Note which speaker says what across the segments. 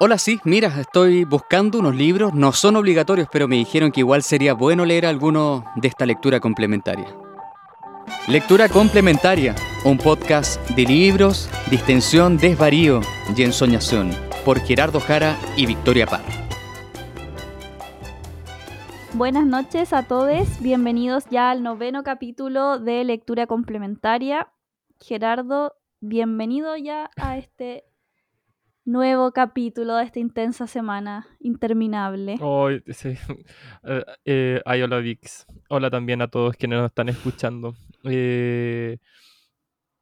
Speaker 1: Hola, sí, mira, estoy buscando unos libros, no son obligatorios, pero me dijeron que igual sería bueno leer alguno de esta lectura complementaria. Lectura complementaria, un podcast de libros, distensión, desvarío y ensoñación, por Gerardo Jara y Victoria Parra.
Speaker 2: Buenas noches a todos, bienvenidos ya al noveno capítulo de Lectura Complementaria. Gerardo, bienvenido ya a este nuevo capítulo de esta intensa semana interminable.
Speaker 3: Sí. Eh, eh, ay, hola Vix. Hola también a todos quienes nos están escuchando. Eh,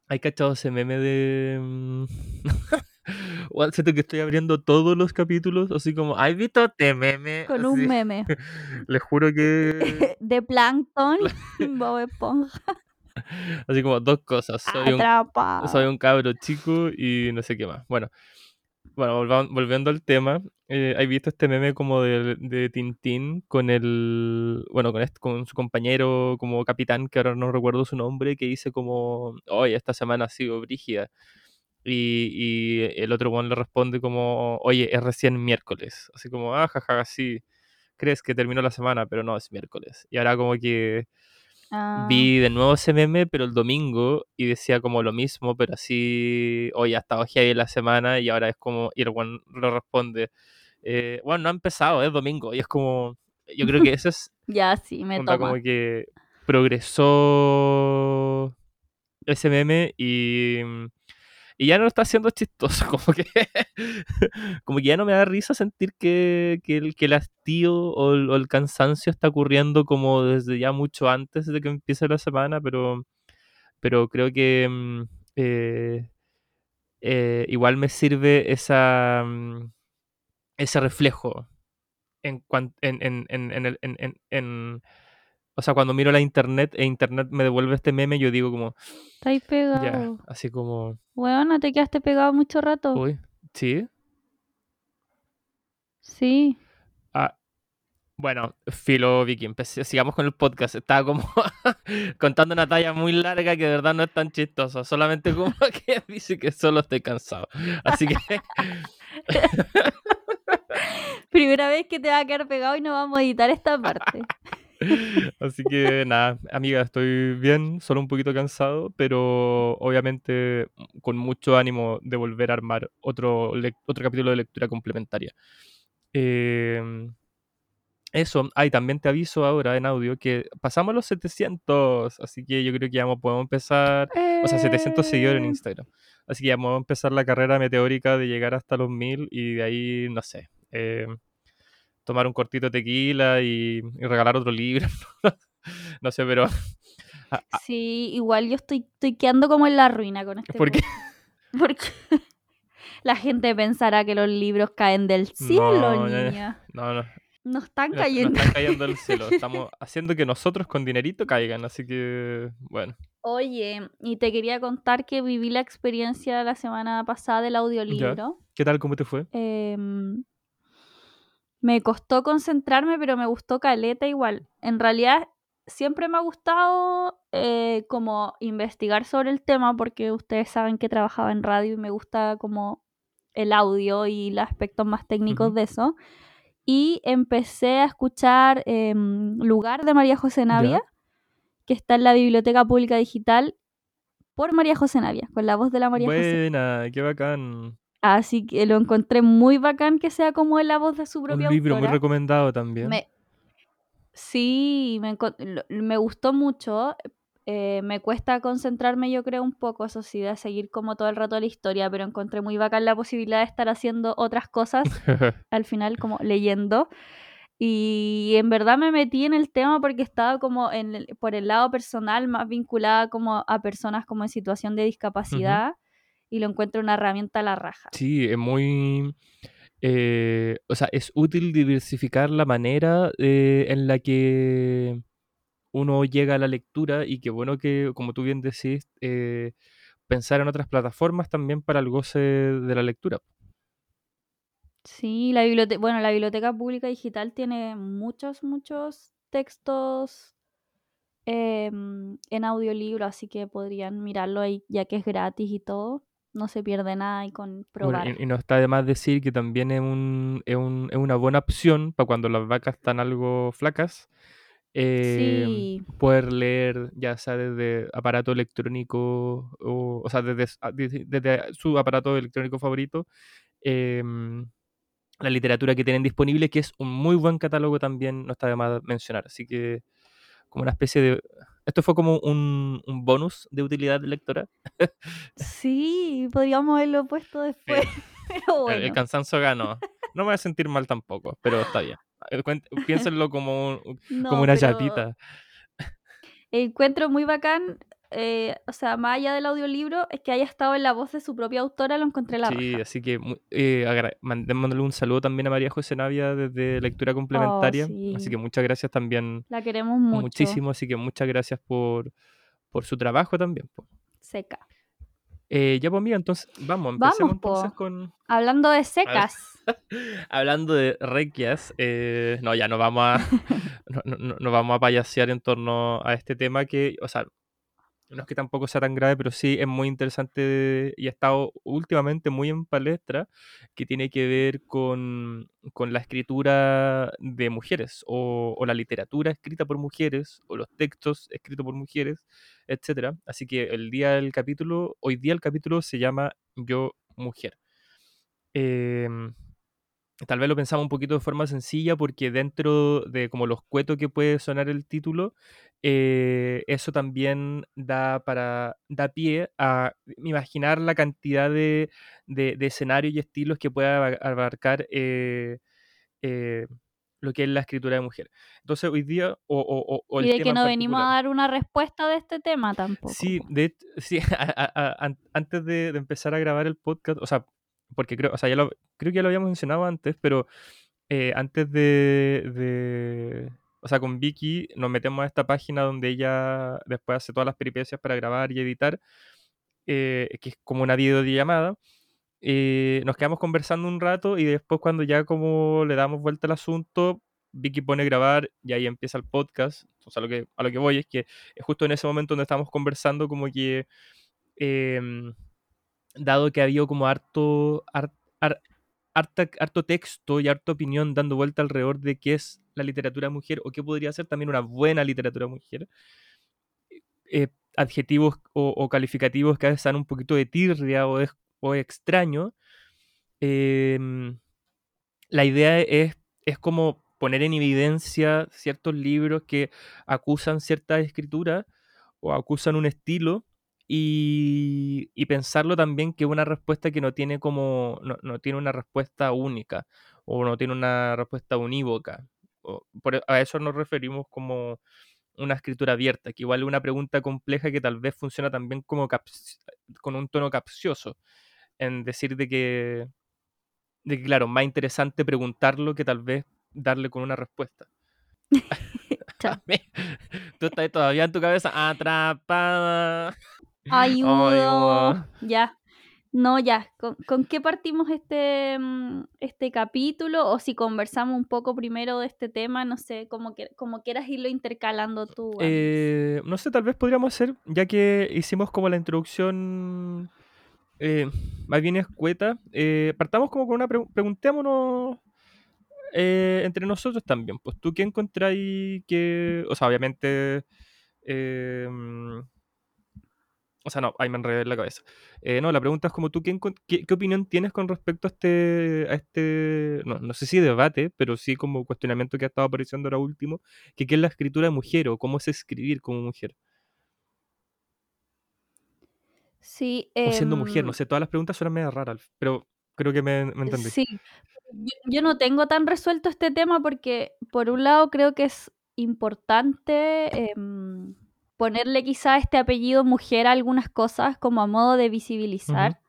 Speaker 3: ¿Hay cachado ese meme de... mm, Bueno, siento que estoy abriendo todos los capítulos, así como, ¿has visto este meme?
Speaker 2: Con un meme
Speaker 3: Les juro que...
Speaker 2: de Plankton, Bob Esponja,
Speaker 3: Así como dos cosas. Soy un,
Speaker 2: atrapa.
Speaker 3: soy un cabro chico y no sé qué más. Bueno, bueno volviendo al tema, eh, ¿has visto este meme como de, de Tintín con el, bueno, con, con su compañero como capitán, que ahora no recuerdo su nombre, que dice como, hoy esta semana ha sido brígida. Y, y el otro one le responde como, oye, es recién miércoles. Así como, ah, jaja, sí, crees que terminó la semana, pero no, es miércoles. Y ahora como que
Speaker 2: Ah,
Speaker 3: vi de nuevo ese meme, pero el domingo, y decía como lo mismo, pero así, hoy ha estado heavy la semana, y ahora es como, y el one le responde, eh, bueno, no ha empezado, es domingo, y es como, yo creo que eso es,
Speaker 2: ya sí, me
Speaker 3: onda,
Speaker 2: toma.
Speaker 3: como que progresó ese meme, y, y ya no está haciendo chistoso, como que, como que ya no me da risa sentir que, que, el, que el hastío o el, cansancio está ocurriendo como desde ya mucho antes de que empiece la semana, pero, pero creo que mm, eh, eh, igual me sirve esa, mm, ese reflejo en, en, en, en, en en- en- en- o sea, cuando miro la internet e internet me devuelve este meme, yo digo como,
Speaker 2: Estáis
Speaker 3: ya,
Speaker 2: pegado.
Speaker 3: así como,
Speaker 2: Weona, te quedaste pegado mucho rato.
Speaker 3: uy, sí,
Speaker 2: Sí.
Speaker 3: Ah, bueno, filo Vicky, sigamos con el podcast. Estaba como contando una talla muy larga que de verdad no es tan chistosa. Solamente como que dice que solo estoy cansado. Así que
Speaker 2: Primera vez que te va a quedar pegado y no vamos a editar esta parte.
Speaker 3: Así que nada, amiga, estoy bien, solo un poquito cansado, pero obviamente con mucho ánimo de volver a armar otro, otro capítulo de lectura complementaria. Em, eso, ay, también te aviso ahora en audio que pasamos los 700, así que yo creo que ya mo- podemos empezar, o sea, 700 seguidores en
Speaker 2: Eh,
Speaker 3: Instagram. Así que ya podemos empezar la carrera meteórica de llegar hasta los 1000 y de ahí, no sé, em, tomar un cortito de tequila y, y regalar otro libro. no sé, pero
Speaker 2: Sí, igual yo estoy, estoy quedando como en la ruina con este
Speaker 3: ¿por qué?
Speaker 2: Porque la gente pensará que los libros caen del cielo,
Speaker 3: No,
Speaker 2: niña.
Speaker 3: No, no,
Speaker 2: No están cayendo.
Speaker 3: están cayendo del cielo. Estamos haciendo que nosotros con dinerito caigan, así que, bueno.
Speaker 2: Oye, y te quería contar que viví la experiencia la semana pasada del audiolibro.
Speaker 3: ¿Qué tal? ¿Cómo te fue?
Speaker 2: Em, me costó concentrarme, pero me gustó caleta igual. En realidad, siempre me ha gustado eh, como investigar sobre el tema, porque ustedes saben que trabajaba en radio y me gusta como el audio y los aspectos más técnicos de eso. Y empecé a escuchar em, Lugar de María José Navia, que está en la Biblioteca Pública Digital por María José Navia, con la voz de la María José.
Speaker 3: Buena, qué bacán.
Speaker 2: Así que lo encontré muy bacán que sea como la voz de su
Speaker 3: Un
Speaker 2: propia
Speaker 3: libro muy
Speaker 2: autora.
Speaker 3: recomendado también.
Speaker 2: Me- Sí, me, me gustó mucho. eh, me cuesta concentrarme, yo creo, un poco, eso sí, de seguir como todo el rato la historia, pero encontré muy bacán la posibilidad de estar haciendo otras cosas al final, como leyendo. Y en verdad me metí en el tema porque estaba como en el- por el lado personal, más vinculada como a personas como en situación de discapacidad. Y lo encuentro una herramienta a la raja.
Speaker 3: Sí, es muy... eh, o sea, es útil diversificar la manera eh, en la que uno llega a la lectura y qué bueno que, como tú bien decís, eh, pensar en otras plataformas también para el goce de la lectura.
Speaker 2: Sí, la biblioteca, bueno, la biblioteca pública digital tiene muchos, muchos textos em, en audiolibro, así que podrían mirarlo ahí ya que es gratis y todo. No se pierde nada y con
Speaker 3: Bueno,
Speaker 2: probar.
Speaker 3: y, y no está de más decir que también es, un, es, un- es una buena opción para cuando las vacas están algo flacas, eh,
Speaker 2: Sí,
Speaker 3: poder leer ya sea desde aparato electrónico o, o sea, desde, s- a- desde- desde su aparato electrónico favorito, em, la literatura que tienen disponible, que es un muy buen catálogo también, no está de más mencionar. Así que como una especie de... Esto fue como un, un bonus de utilidad lectora.
Speaker 2: sí, podríamos haberlo puesto después,
Speaker 3: Sí.
Speaker 2: pero
Speaker 3: El, cansancio ganó. No me voy a sentir mal tampoco, pero está bien. Eh, Piénsenlo como, un-
Speaker 2: No,
Speaker 3: como una
Speaker 2: pero
Speaker 3: chapita.
Speaker 2: encuentro muy bacán, eh, o sea, más allá del audiolibro, es que haya estado en la voz de su propia autora, lo encontré la
Speaker 3: Sí,
Speaker 2: raja.
Speaker 3: así que eh, mandémosle un saludo también a María José Navia desde Lectura
Speaker 2: Oh,
Speaker 3: Complementaria. Así
Speaker 2: sí,
Speaker 3: que muchas gracias también,
Speaker 2: la queremos mucho.
Speaker 3: muchísimo. Así que muchas gracias por, por su trabajo también. po.
Speaker 2: Seca.
Speaker 3: Eh, ya pues amiga, entonces vamos, empecemos
Speaker 2: Vamos,
Speaker 3: entonces con...
Speaker 2: Hablando de secas.
Speaker 3: Hablando de requias, eh, no, ya no vamos a no- no- no vamos a payasear en torno a este tema que, o sea, no es que tampoco sea tan grave, pero sí es muy interesante y ha estado últimamente muy en palestra, que tiene que ver con, con la escritura de mujeres o, o la literatura escrita por mujeres o los textos escritos por mujeres, etcétera. Así que el día del capítulo, hoy día el capítulo se llama Yo Mujer. Em, Tal vez lo pensamos un poquito de forma sencilla porque dentro de como los cuetos que puede sonar el título, eh, eso también da para da pie a imaginar la cantidad de, de- de escenarios y estilos que pueda aba- abarcar eh, eh, lo que es la escritura de mujer. Entonces hoy día, o, o- o-
Speaker 2: Y de
Speaker 3: tema
Speaker 2: que no venimos a dar una respuesta de este tema tampoco.
Speaker 3: Sí, de, sí a- a- a- an- antes de, de empezar a grabar el podcast, o sea, porque creo, o sea, ya lo, creo que ya lo habíamos mencionado antes, pero eh, antes de, de- o sea, con Vicky nos metemos a esta página donde ella después hace todas las peripecias para grabar y editar, eh, que es como una videollamada. eh, nos quedamos conversando un rato y después cuando ya como le damos vuelta al asunto, Vicky pone grabar y ahí empieza el podcast. O sea, lo que, a lo que voy es que es justo en ese momento donde estamos conversando como que, em, dado que había como harto, harto texto y harta opinión dando vuelta alrededor de qué es la literatura mujer o qué podría ser también una buena literatura mujer, eh, adjetivos o, o calificativos que a veces dan un poquito de tirria o, es, o extraño, em, la idea es, es como poner en evidencia ciertos libros que acusan cierta escritura o acusan un estilo y, y pensarlo también que una respuesta que no tiene como no, no tiene una respuesta única o no tiene una respuesta unívoca. O- por- a eso nos referimos como una escritura abierta, que igual es una pregunta compleja que tal vez funciona también como con un tono capcioso, en decir de que, de que, claro, más interesante preguntarlo que tal vez darle con una respuesta. Tú estás todavía en tu cabeza atrapada.
Speaker 2: Ayudo. Ya. No, ya. ¿Con, con qué partimos este, mm, este capítulo? O si conversamos un poco primero de este tema, no sé, como, que, como quieras irlo intercalando tú.
Speaker 3: Eh, no sé, tal vez podríamos hacer, ya que hicimos como la introducción eh, más bien escueta, eh, partamos como con una pregunta, preguntémonos eh, entre nosotros también, pues tú qué encontráis que, o sea, obviamente, o sea, no, ahí me enredé en la cabeza. Eh, no, la pregunta es como tú, ¿qué, encon- qué, qué opinión tienes con respecto a este, a este no, no sé si debate, pero sí como cuestionamiento que ha estado apareciendo ahora último, que qué es la escritura de mujer o cómo es escribir como mujer?
Speaker 2: Sí.
Speaker 3: O siendo mujer,
Speaker 2: em,
Speaker 3: no sé, todas las preguntas suenan medio raras, pero creo que me, me entendí.
Speaker 2: Sí, yo, yo no tengo tan resuelto este tema porque por un lado creo que es importante em, ponerle quizá este apellido mujer a algunas cosas como a modo de visibilizar,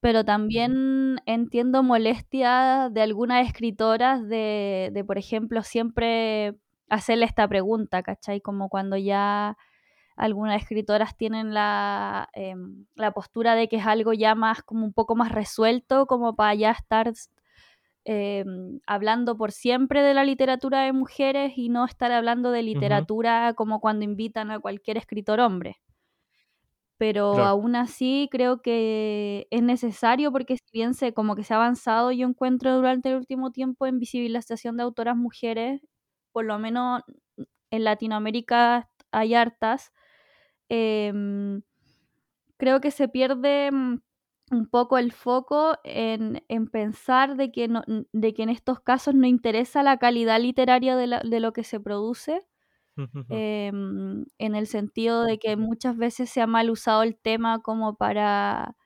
Speaker 2: pero también entiendo molestia de algunas escritoras de, de, por ejemplo, siempre hacerle esta pregunta, ¿cachai? Como cuando ya algunas escritoras tienen la, em, la postura de que es algo ya más como un poco más resuelto, como para ya estar em, hablando por siempre de la literatura de mujeres y no estar hablando de literatura como cuando invitan a cualquier escritor hombre. pero
Speaker 3: Claro.
Speaker 2: aún así creo que es necesario porque si bien se, como que se ha avanzado, yo encuentro durante el último tiempo en visibilización de autoras mujeres, por lo menos en Latinoamérica hay hartas, em, creo que se pierde mm, un poco el foco en, en pensar de que, no- de que en estos casos no interesa la calidad literaria de, la- de lo que se produce, em, en el sentido de que muchas veces se ha mal usado el tema como para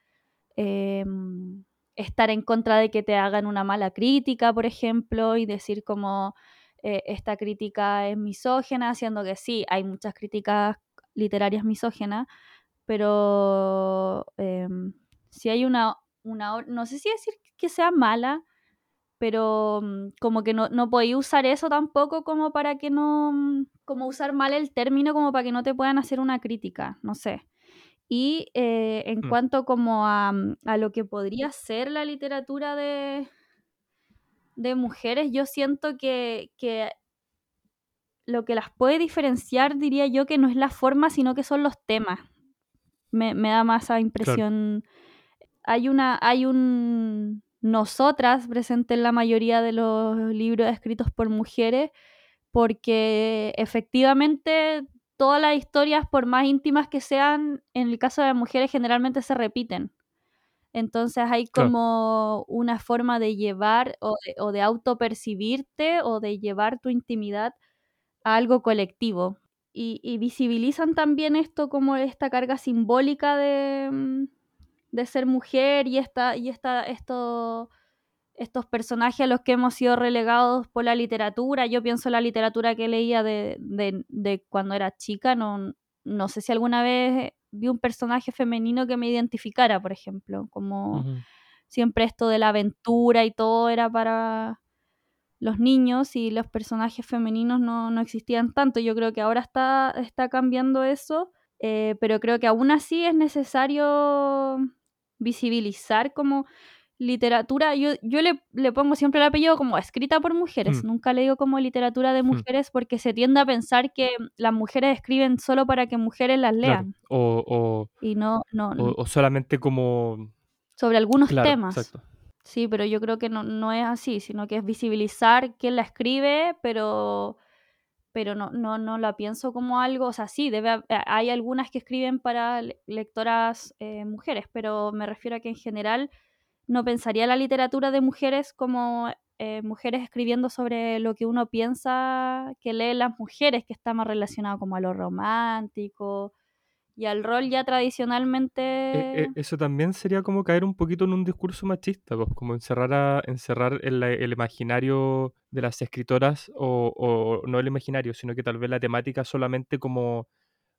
Speaker 2: em, estar en contra de que te hagan una mala crítica, por ejemplo, y decir como eh, esta crítica es misógena, siendo que sí, hay muchas críticas literarias misógenas, pero em, si hay una, una, no sé si decir que sea mala, pero mm, como que no, no podéis usar eso tampoco como para que no, mm, como usar mal el término como para que no te puedan hacer una crítica, no sé. Y eh, en
Speaker 3: Mm.
Speaker 2: cuanto como a, a lo que podría ser la literatura de, de mujeres, yo siento que, que lo que las puede diferenciar, diría yo, que no es la forma, sino que son los temas. Me, me da más esa impresión. Hay una, hay un nosotras presente en la mayoría de los libros escritos por mujeres, porque efectivamente todas las historias, por más íntimas que sean, en el caso de las mujeres generalmente se repiten. Entonces hay
Speaker 3: Claro.
Speaker 2: como una forma de llevar o de, o de autopercibirte o de llevar tu intimidad a algo colectivo. Y, y visibilizan también esto como esta carga simbólica de, mm, de ser mujer y, esta, y esta, esto, estos personajes a los que hemos sido relegados por la literatura. Yo pienso en la literatura que leía de, de, de cuando era chica, no, no sé si alguna vez vi un personaje femenino que me identificara, por ejemplo, como siempre esto de la aventura y todo era para los niños y los personajes femeninos no, no existían tanto. Yo creo que ahora está, está cambiando eso, eh, pero creo que aún así es necesario visibilizar como literatura. Yo, yo le, le pongo siempre el apellido como escrita por mujeres,
Speaker 3: Mm.
Speaker 2: nunca le digo como literatura de
Speaker 3: Mm.
Speaker 2: mujeres porque se tiende a pensar que las mujeres escriben solo para que mujeres las
Speaker 3: Claro.
Speaker 2: lean
Speaker 3: O, o,
Speaker 2: y no, no,
Speaker 3: o, o solamente como...
Speaker 2: sobre algunos
Speaker 3: Claro,
Speaker 2: temas.
Speaker 3: exacto.
Speaker 2: Sí, pero yo creo que no, no es así, sino que es visibilizar quién la escribe, pero, pero no, no, no la pienso como algo, o sea, sí, debe, eh, hay algunas que escriben para le- lectoras eh, mujeres, pero me refiero a que en general no pensaría la literatura de mujeres como eh, mujeres escribiendo sobre lo que uno piensa que leen las mujeres, que está más relacionado como a lo romántico y al rol ya
Speaker 3: E-
Speaker 2: tradicionalmente...
Speaker 3: e- eso también sería como caer un poquito en un discurso machista, pues, como encerrar, a, encerrar el, el imaginario de las escritoras, o, o no el imaginario, sino que tal vez la temática solamente como,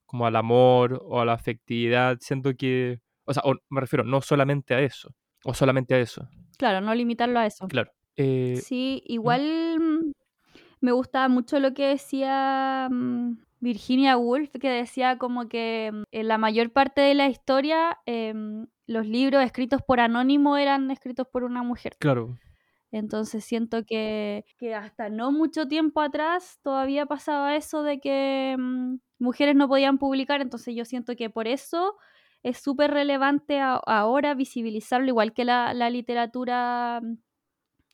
Speaker 3: como al amor o a la afectividad, siento que, o sea, o me refiero no solamente a eso, o solamente a eso,
Speaker 2: Claro, no limitarlo a eso.
Speaker 3: claro. Eh,
Speaker 2: Sí, igual mm, me gustaba mucho lo que decía mm, Virginia Woolf, que decía como que mm, en la mayor parte de la historia em, los libros escritos por anónimo eran escritos por una mujer.
Speaker 3: claro,
Speaker 2: Entonces siento que, que hasta no mucho tiempo atrás todavía pasaba eso de que mm, mujeres no podían publicar, entonces yo siento que por eso es súper relevante a- ahora visibilizarlo, igual que la, la literatura mm,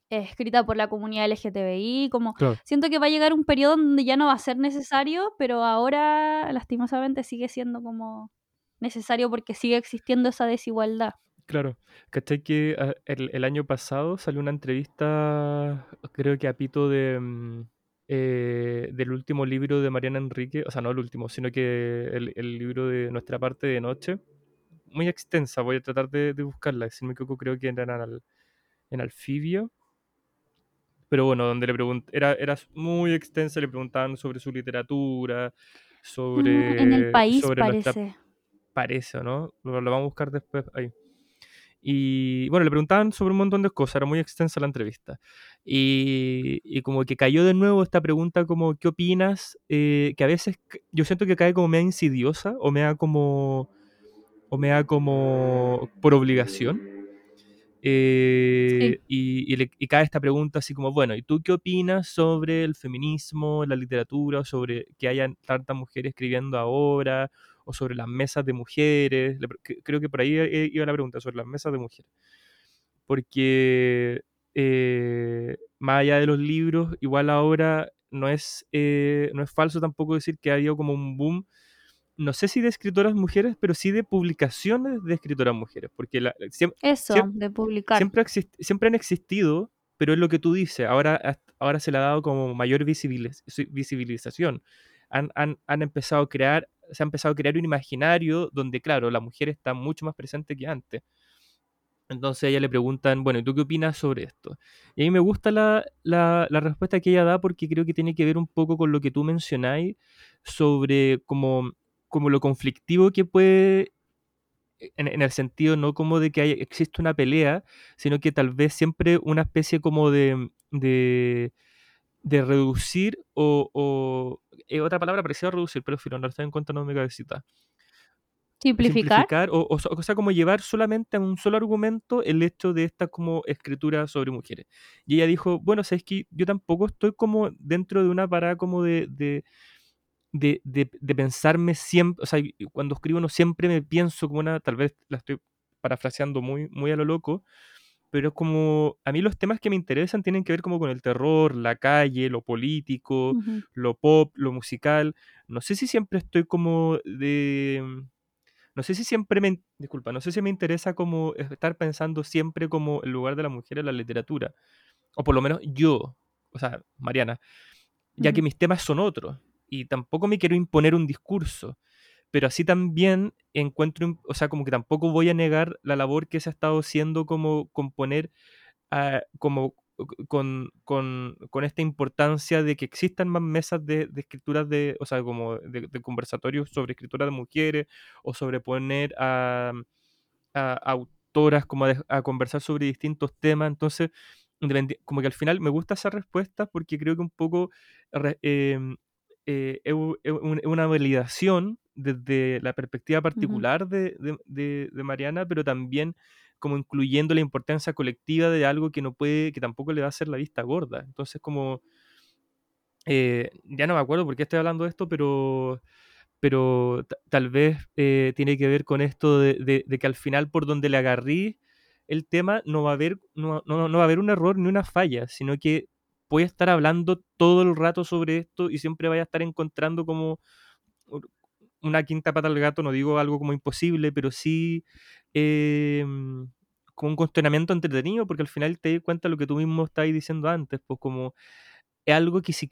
Speaker 2: escrita por la comunidad LGTBI, como
Speaker 3: claro.
Speaker 2: siento que va a llegar un periodo donde ya no va a ser necesario, pero ahora lastimosamente sigue siendo como necesario porque sigue existiendo esa desigualdad.
Speaker 3: Claro, ¿cachai que ah, el, el año pasado salió una entrevista, creo que a Pito de, mm, eh, del último libro de Mariana Enrique, o sea, no el último, sino que el, el libro de Nuestra parte de noche, muy extensa, voy a tratar de, de buscarla, si no me equivoco creo que era en, en Alfibio, pero bueno, donde le pregunt era, era muy extensa, le preguntaban sobre su literatura, sobre,
Speaker 2: en el país
Speaker 3: sobre nuestra
Speaker 2: parece.
Speaker 3: parece, ¿o no? Lo, lo vamos a buscar después ahí. Y bueno, le preguntaban sobre un montón de cosas, era muy extensa la entrevista. Y, y como que cayó de nuevo esta pregunta como, ¿qué opinas? Eh, que a veces yo siento que cae como media insidiosa o me da como, o me da como por obligación. Eh, y, y cae esta pregunta así como, bueno, ¿y tú qué opinas sobre el feminismo, la literatura, sobre que hayan tantas mujeres escribiendo ahora? o sobre las mesas de mujeres. Creo que por ahí eh, iba la pregunta, sobre las mesas de mujeres. Porque eh, más allá de los libros, igual ahora no es, no es falso tampoco decir que ha habido como un boom, no sé si de escritoras mujeres, pero sí de publicaciones de escritoras mujeres. Porque la,
Speaker 2: siempre, Eso, de publicar.
Speaker 3: Siempre, siempre han existido, pero es lo que tú dices, ahora, ahora se le ha dado como mayor visibilización. Han, han, han empezado a crear, se ha empezado a crear un imaginario donde, claro, la mujer está mucho más presente que antes. Entonces a ella le preguntan, bueno, ¿y tú qué opinas sobre esto? Y a mí me gusta la, la, respuesta que ella da porque creo que tiene que ver un poco con lo que tú mencionáis sobre como, como lo conflictivo que puede, en, el sentido no como de que hay, existe una pelea, sino que tal vez siempre una especie como de, de, de reducir o, o otra palabra parecida a reducir, pero filo, no lo está en cuenta no mi cabecita
Speaker 2: Simplificar.
Speaker 3: o, o, sea, como llevar solamente a un solo argumento el hecho de esta como escritura sobre mujeres. Y ella dijo, bueno, sabes que yo tampoco estoy como dentro de una parada como de, de, de, de, pensarme siempre, o sea, cuando escribo no siempre me pienso como una, tal vez la estoy parafraseando muy, muy a lo loco, pero es como, a mí los temas que me interesan tienen que ver como con el terror, la calle, lo político, lo pop, lo musical. No sé si siempre estoy como de no sé si siempre me, disculpa, no sé si me interesa como estar pensando siempre como el lugar de la mujer en la literatura, o por lo menos yo, o sea, Mariana, ya que mis temas son otros, y tampoco me quiero imponer un discurso, pero así también encuentro, o sea, como que tampoco voy a negar la labor que se ha estado haciendo como componer, ah, como con, con, con, esta importancia de que existan más mesas de, de escrituras de, o sea, como de, conversatorios sobre escritura de mujeres o sobre poner a, a, autoras como a, conversar sobre distintos temas. Entonces, como que al final me gusta esa respuesta porque creo que un poco em, eh, es una validación desde la perspectiva particular de, de, de Mariana, pero también como incluyendo la importancia colectiva de algo que no puede, que tampoco le va a hacer la vista gorda. Entonces, como, eh, ya no me acuerdo por qué estoy hablando de esto, pero, pero tal vez eh, tiene que ver con esto de, que al final por donde le agarrí el tema no va a haber, no, no, va a haber un error ni una falla, sino que puede estar hablando todo el rato sobre esto y siempre vaya a estar encontrando como una quinta pata al gato, no digo algo como imposible, pero sí em, como un cuestionamiento entretenido, porque al final te das cuenta de lo que tú mismo estabas diciendo antes, pues como es algo que si,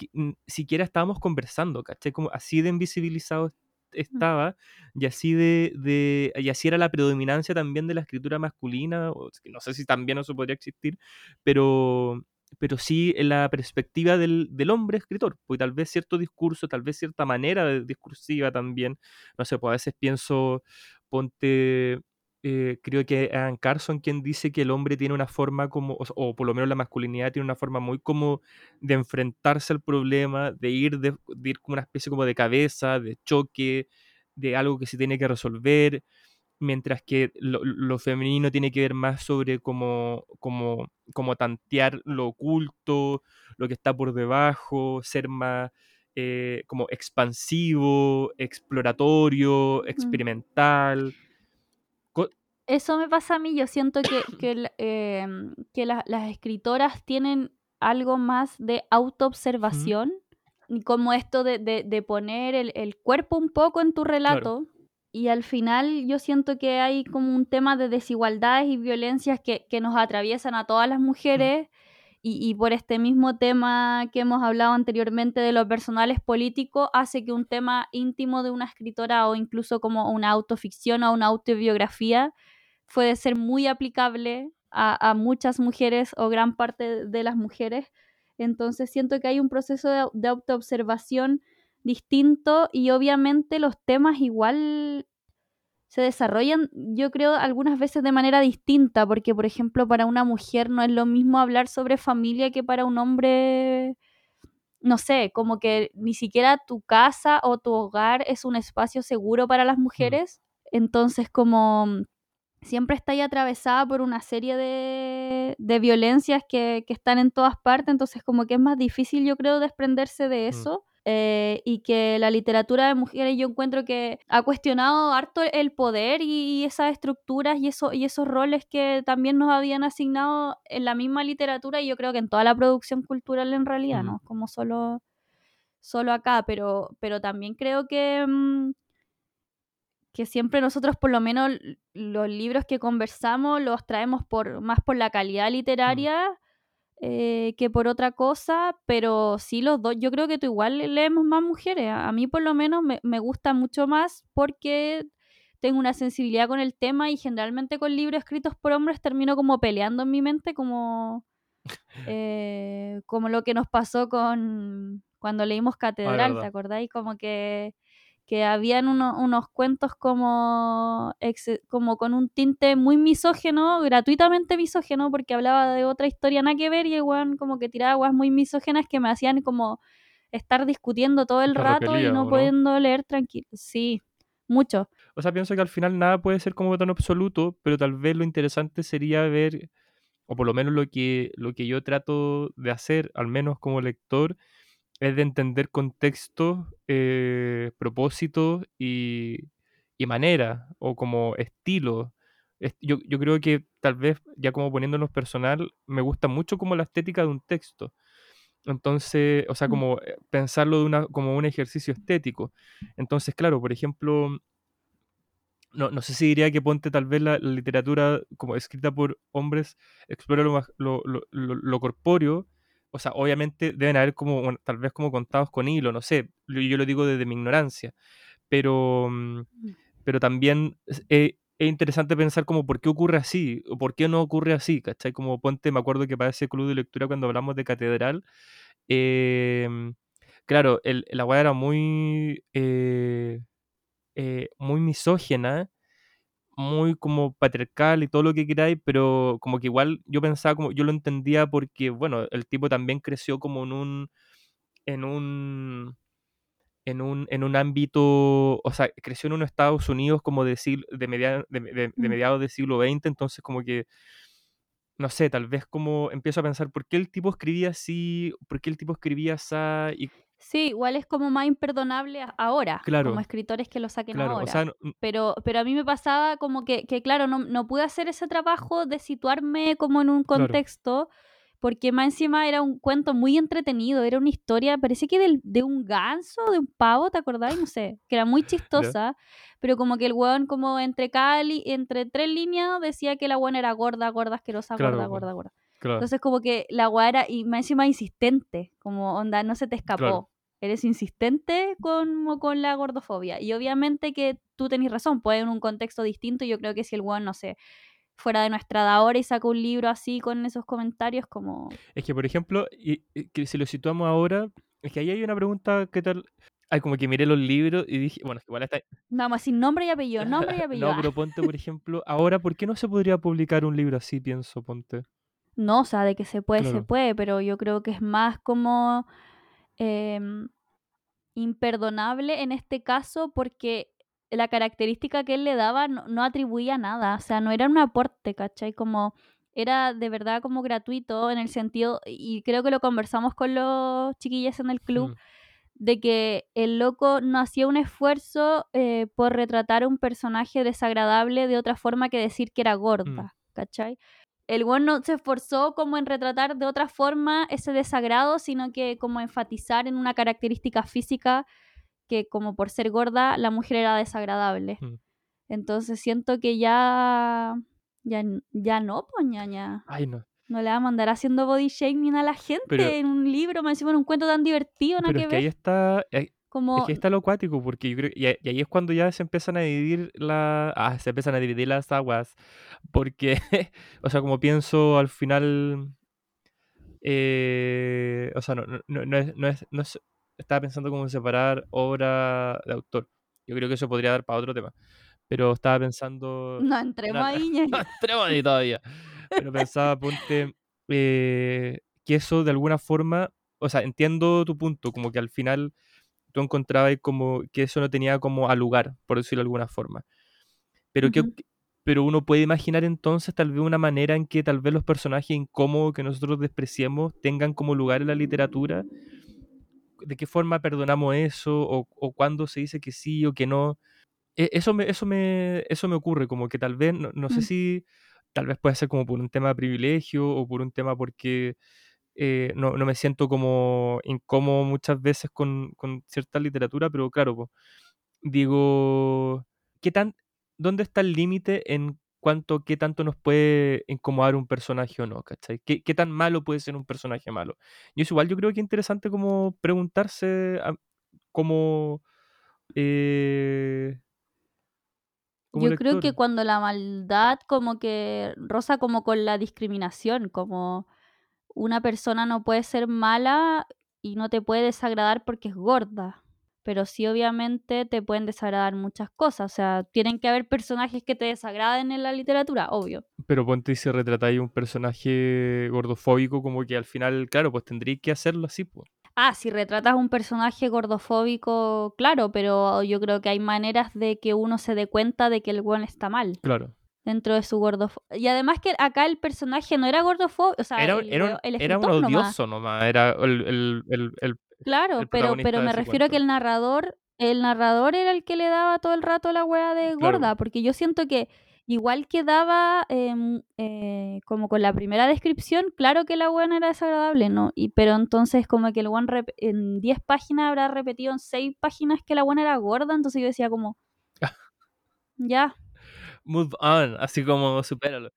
Speaker 3: siquiera estábamos conversando, ¿cachai? Como así de invisibilizado mm. estaba y así de, de, y así era la predominancia también de la escritura masculina, o, no sé si también eso podría existir, pero pero sí en la perspectiva del, hombre escritor, pues tal vez cierto discurso, tal vez cierta manera discursiva también, no sé, pues a veces pienso, ponte, eh, creo que Anne Carson quien dice que el hombre tiene una forma como, o, por lo menos la masculinidad tiene una forma muy como de enfrentarse al problema, de ir, de, de ir como una especie como de cabeza, de choque, de algo que se tiene que resolver, mientras que lo, femenino tiene que ver más sobre cómo, tantear lo oculto, lo que está por debajo, ser más eh, como expansivo, exploratorio, mm. experimental.
Speaker 2: Eso me pasa a mí, yo siento que, que, em, las escritoras tienen algo más de autoobservación, como esto de, poner el, cuerpo un poco en tu relato, y al final yo siento que hay como un tema de desigualdades y violencias que, nos atraviesan a todas las mujeres y, por este mismo tema que hemos hablado anteriormente de lo personal es político, hace que un tema íntimo de una escritora o incluso como una autoficción o una autobiografía puede ser muy aplicable a, muchas mujeres o gran parte de las mujeres. Entonces siento que hay un proceso de, de autoobservación distinto y obviamente los temas igual se desarrollan, yo creo, algunas veces de manera distinta, porque por ejemplo para una mujer no es lo mismo hablar sobre familia que para un hombre, no sé, como que ni siquiera tu casa o tu hogar es un espacio seguro para las mm. mujeres, entonces como siempre está ahí atravesada por una serie de, de violencias que, que, están en todas partes, entonces como que es más difícil yo creo desprenderse de mm. eso eh, y que la literatura de mujeres yo encuentro que ha cuestionado harto el poder y, esas estructuras y, eso, y esos roles que también nos habían asignado en la misma literatura y yo creo que en toda la producción cultural en realidad, ¿no? Como solo, solo acá, pero, pero también creo que... Mm, que siempre nosotros por lo menos los libros que conversamos los traemos por más por la calidad literaria eh, que por otra cosa, pero sí los dos, yo creo que tú igual leemos más mujeres, a, mí por lo menos me, me, gusta mucho más porque tengo una sensibilidad con el tema y generalmente con libros escritos por hombres termino como peleando en mi mente como, eh, como lo que nos pasó con cuando leímos ah, Catedral, ¿te acordáis? Como que que habían unos cuentos como, como con un tinte muy misógeno, gratuitamente misógeno, porque hablaba de otra historia nada que ver y igual como que tiraba aguas muy misógenas que me hacían como estar discutiendo todo el rato y no, pudiendo leer tranquilo. Sí, mucho.
Speaker 3: O sea, pienso que al final nada puede ser como tan absoluto, pero tal vez lo interesante sería ver, o por lo menos lo que, lo que yo trato de hacer, al menos como lector, es de entender contextos, eh, propósitos y, y manera, o como estilo. Yo, yo, creo que tal vez, ya como poniéndonos personal, me gusta mucho como la estética de un texto. Entonces, o sea, mm. como eh, pensarlo de una, como un ejercicio estético. Entonces, claro, por ejemplo, no, no sé si diría que ponte tal vez la, literatura como escrita por hombres explora lo, lo, lo, lo corpóreo, o sea, obviamente deben haber como, tal vez como contados con hilo, no sé, yo lo digo desde mi ignorancia, pero, mm, mm. pero también es, interesante pensar como por qué ocurre así, o por qué no ocurre así, ¿cachai? Como ponte, me acuerdo que para ese club de lectura cuando hablamos de catedral, em, claro, el, la weá era muy, eh, eh, muy misógena, muy como patriarcal y todo lo que queráis, pero como que igual yo pensaba como, yo lo entendía porque, bueno, el tipo también creció como en un, en un, en un, en un ámbito, o sea, creció en unos Estados Unidos como de, de, media, de, mm. mediados del siglo XX, entonces como que, no sé, tal vez como empiezo a pensar, ¿por qué el tipo escribía así? ¿Por qué el tipo escribía así? Y
Speaker 2: Sí, igual es como más imperdonable ahora, como escritores que lo saquen ahora. pero, pero a mí me pasaba como que, que claro, no, no, pude hacer ese trabajo de situarme como en un contexto, porque más encima era un cuento muy entretenido, era una historia, parece que del, de un ganso, de un pavo, ¿te acordás? No sé, que era muy chistosa, pero como que el weón como entre Cali, entre tres líneas decía que la weón era gorda, gorda, asquerosa, gorda, gorda, gorda. Entonces como que la weá era y más encima insistente, como onda, no se te escapó. Eres insistente con, con la gordofobia. Y obviamente que tú tenés razón, puede en un contexto distinto. Yo creo que si el weón, no sé, fuera de nuestra edad ahora y saca un libro así con esos comentarios como...
Speaker 3: Es que, por ejemplo, y, que si lo situamos ahora, es que ahí hay una pregunta, ¿qué tal? Ay, como que miré los libros y dije, bueno, igual está...
Speaker 2: Nada más sin nombre y apellido, nombre y apellido.
Speaker 3: no, pero ponte, por ejemplo, ahora, ¿por qué no se podría publicar un libro así, pienso, ponte?
Speaker 2: No, o sea, de que se puede, se puede, pero yo creo que es más como em, imperdonable en este caso porque la característica que él le daba no, atribuía nada, o sea, no era un aporte, ¿cachai? Como era de verdad como gratuito en el sentido, y creo que lo conversamos con los chiquillos en el club, mm. de que el loco no hacía un esfuerzo eh, por retratar un personaje desagradable de otra forma que decir que era gorda, mm. ¿cachai? El buen no se esforzó como en retratar de otra forma ese desagrado, sino que como enfatizar en una característica física que como por ser gorda la mujer era desagradable. Mm. Entonces siento que ya ya, ya no, poñaña.
Speaker 3: Ay, no.
Speaker 2: No le va a mandar haciendo body shaming a la gente en un libro, me encima en un cuento tan divertido,
Speaker 3: pero
Speaker 2: es
Speaker 3: que, ahí está, como... Es que está lo acuático, porque yo creo, y, ahí es cuando ya se empiezan a dividir la, ah, se empiezan a dividir las aguas, porque, o sea, como pienso al final, eh, o sea, no, no, no, es, no, es, no es, estaba pensando como separar obra de autor. Yo creo que eso podría dar para otro tema, pero estaba pensando...
Speaker 2: No entremos ahí,
Speaker 3: No entremos ahí todavía. Pero pensaba, ponte, eh, que eso de alguna forma, o sea, entiendo tu punto, como que al final tú encontrabas como que eso no tenía como a lugar, por decirlo de alguna forma. Pero, que, pero uno puede imaginar entonces tal vez una manera en que tal vez los personajes incómodos que nosotros despreciemos tengan como lugar en la literatura. de qué forma perdonamos eso, o, o cuándo se dice que sí o que no. E- Eso me, eso me, eso me ocurre, como que tal vez, no, no sé
Speaker 2: Mm.
Speaker 3: si, tal vez puede ser como por un tema de privilegio o por un tema porque eh, no, no me siento como incómodo muchas veces con, con cierta literatura, pero claro, po, digo, ¿qué tan, ¿dónde está el límite en cuanto qué tanto nos puede incomodar un personaje o no? ¿cachai? ¿Qué, qué tan malo puede ser un personaje malo? Y eso igual yo creo que es interesante como preguntarse a- como, eh,
Speaker 2: Yo creo que
Speaker 3: lector.
Speaker 2: cuando la maldad como que roza como con la discriminación, como una persona no puede ser mala y no te puede desagradar porque es gorda. Pero sí, obviamente, te pueden desagradar muchas cosas. O sea, tienen que haber personajes que te desagraden en la literatura, obvio.
Speaker 3: Pero ponte y si retratáis un personaje gordofóbico, como que al final, claro, pues tendríais que hacerlo así, pues.
Speaker 2: Ah, si retratas un personaje gordofóbico, claro, pero yo creo que hay maneras de que uno se dé cuenta de que el weón está mal
Speaker 3: Claro.
Speaker 2: Dentro de su gordofobia. Y además que acá el personaje no era gordofóbico, o sea,
Speaker 3: Era,
Speaker 2: el,
Speaker 3: era,
Speaker 2: el
Speaker 3: era un
Speaker 2: nomás.
Speaker 3: odioso nomás, era el, el,
Speaker 2: Claro, pero, pero me refiero a que el narrador, el narrador era el que le daba todo el rato la wea de
Speaker 3: Claro.
Speaker 2: gorda, porque yo siento que igual quedaba em, eh, como con la primera descripción, claro que la wea era desagradable, ¿no? Y, pero entonces como que el one rep- en 10 páginas habrá repetido en 6 páginas que la buena era gorda, entonces yo decía como, ya,
Speaker 3: Move on, así como supéralo.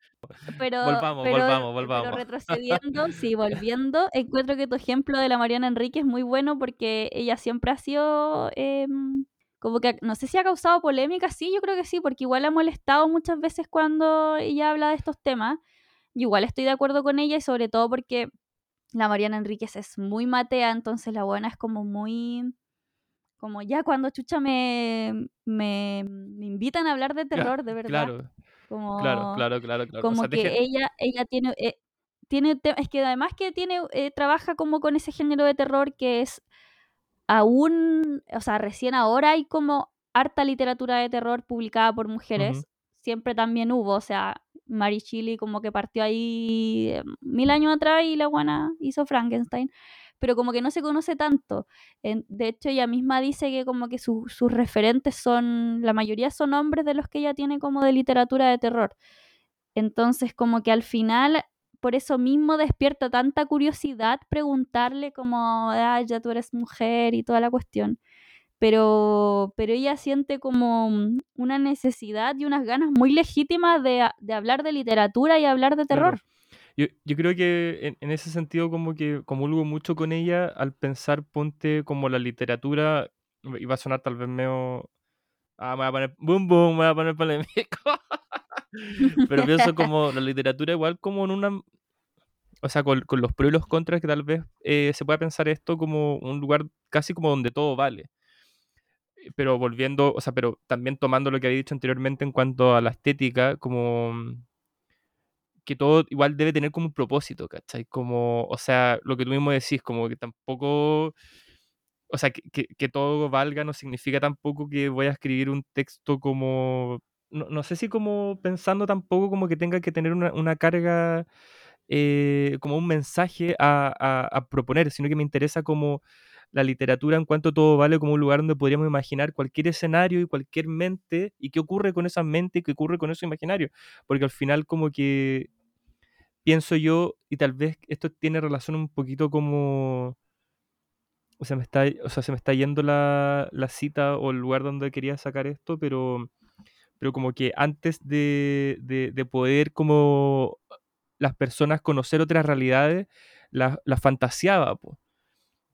Speaker 2: pero,
Speaker 3: Volvamos,
Speaker 2: pero,
Speaker 3: volvamos,
Speaker 2: pero
Speaker 3: volvamos.
Speaker 2: retrocediendo, sí, volviendo, encuentro que tu ejemplo de la Mariana Enrique es muy bueno porque ella siempre ha sido em, como que, no sé si ha causado polémica, sí, yo creo que sí, porque igual ha molestado muchas veces cuando ella habla de estos temas. Y igual estoy de acuerdo con ella y sobre todo porque la Mariana Enríquez es muy matea, entonces la buena es como muy... Como ya cuando chucha me, me, me invitan a hablar de terror, de verdad.
Speaker 3: Claro,
Speaker 2: Como,
Speaker 3: claro, claro, claro, claro. O
Speaker 2: como
Speaker 3: sea,
Speaker 2: que ella, ella tiene, eh, tiene es que además que tiene, eh, trabaja como con ese género de terror que es aún, o sea, recién ahora hay como harta literatura de terror publicada por mujeres, siempre también hubo, o sea, Mary Shelley como que partió ahí eh, mil años atrás y la buena hizo Frankenstein, pero como que no se conoce tanto. De hecho, ella misma dice que como que su- sus referentes son, la mayoría son hombres de los que ella tiene como de literatura de terror. Entonces, como que al final, por eso mismo despierta tanta curiosidad preguntarle como, ah, ya tú eres mujer y toda la cuestión. Pero, pero ella siente como mm, una necesidad y unas ganas muy legítimas de, a- de hablar de literatura y hablar de
Speaker 3: Claro. Yo, yo creo que en, en ese sentido como que comulgo mucho con ella al pensar, ponte como la literatura, y va a sonar tal vez medio... Ah, me voy a poner... Boom, boom, me voy a poner polémico. Pero pienso como la literatura igual como en una... O sea, con, con los pros y los contras que tal vez eh, se pueda pensar esto como un lugar casi como donde todo vale. Eh, Pero volviendo, o sea, pero también tomando lo que había dicho anteriormente en cuanto a la estética, como mm, que todo igual debe tener como un propósito, ¿cachai? Como, o sea, lo que tú mismo decís, como que tampoco, o sea, que, que- todo valga no significa tampoco que voy a escribir un texto como, no, no sé si como pensando tampoco como que tenga que tener una, una carga, eh, como un mensaje a, a- a proponer, sino que me interesa como la literatura en cuanto todo vale como un lugar donde podríamos imaginar cualquier escenario y cualquier mente y qué ocurre con esa mente y qué ocurre con ese imaginario, porque al final como que pienso yo, y tal vez esto tiene relación un poquito como. O sea, me está, o sea, se me está yendo la, la cita o el lugar donde quería sacar esto, pero, pero como que antes de, de- de poder como las personas conocer otras realidades, las las fantaseaba, po.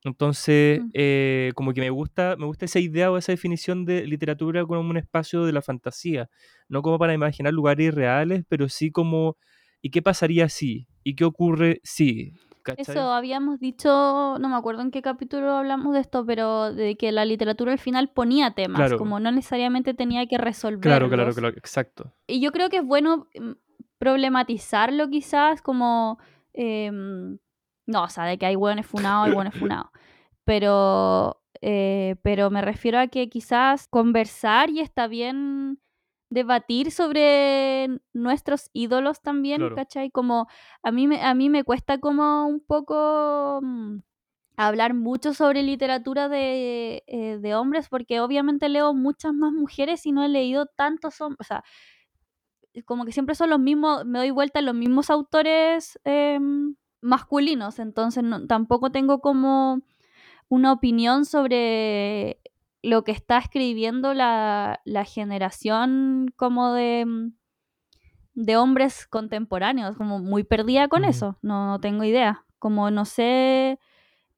Speaker 3: Entonces,
Speaker 2: Mm.
Speaker 3: eh, como que me gusta, me gusta esa idea o esa definición de literatura como un espacio de la fantasía, no como para imaginar lugares irreales, pero sí como, ¿y qué pasaría si? ¿Y qué ocurre si? ¿Cachai?
Speaker 2: Eso habíamos dicho, no me acuerdo en qué capítulo hablamos de esto, pero de que la literatura al final ponía temas,
Speaker 3: Claro.
Speaker 2: como no necesariamente tenía que resolverlos.
Speaker 3: Claro, claro, claro, exacto.
Speaker 2: Y yo creo que es bueno mm, problematizarlo quizás como... em, no, o sea, de que hay hueones funados, hay hueones funados. Pero, eh, pero me refiero a que quizás conversar y está bien debatir sobre nuestros ídolos también,
Speaker 3: Claro.
Speaker 2: ¿cachai? Como a mí me, a mí me cuesta como un poco mm, hablar mucho sobre literatura de, eh, de hombres, porque obviamente leo muchas más mujeres y no he leído tantos hombres. O sea, como que siempre son los mismos, me doy vuelta en los mismos autores em, masculinos, entonces no, tampoco tengo como una opinión sobre lo que está escribiendo la, la generación como de, mm, de hombres contemporáneos, como muy perdida con eso, no, no tengo idea, como no sé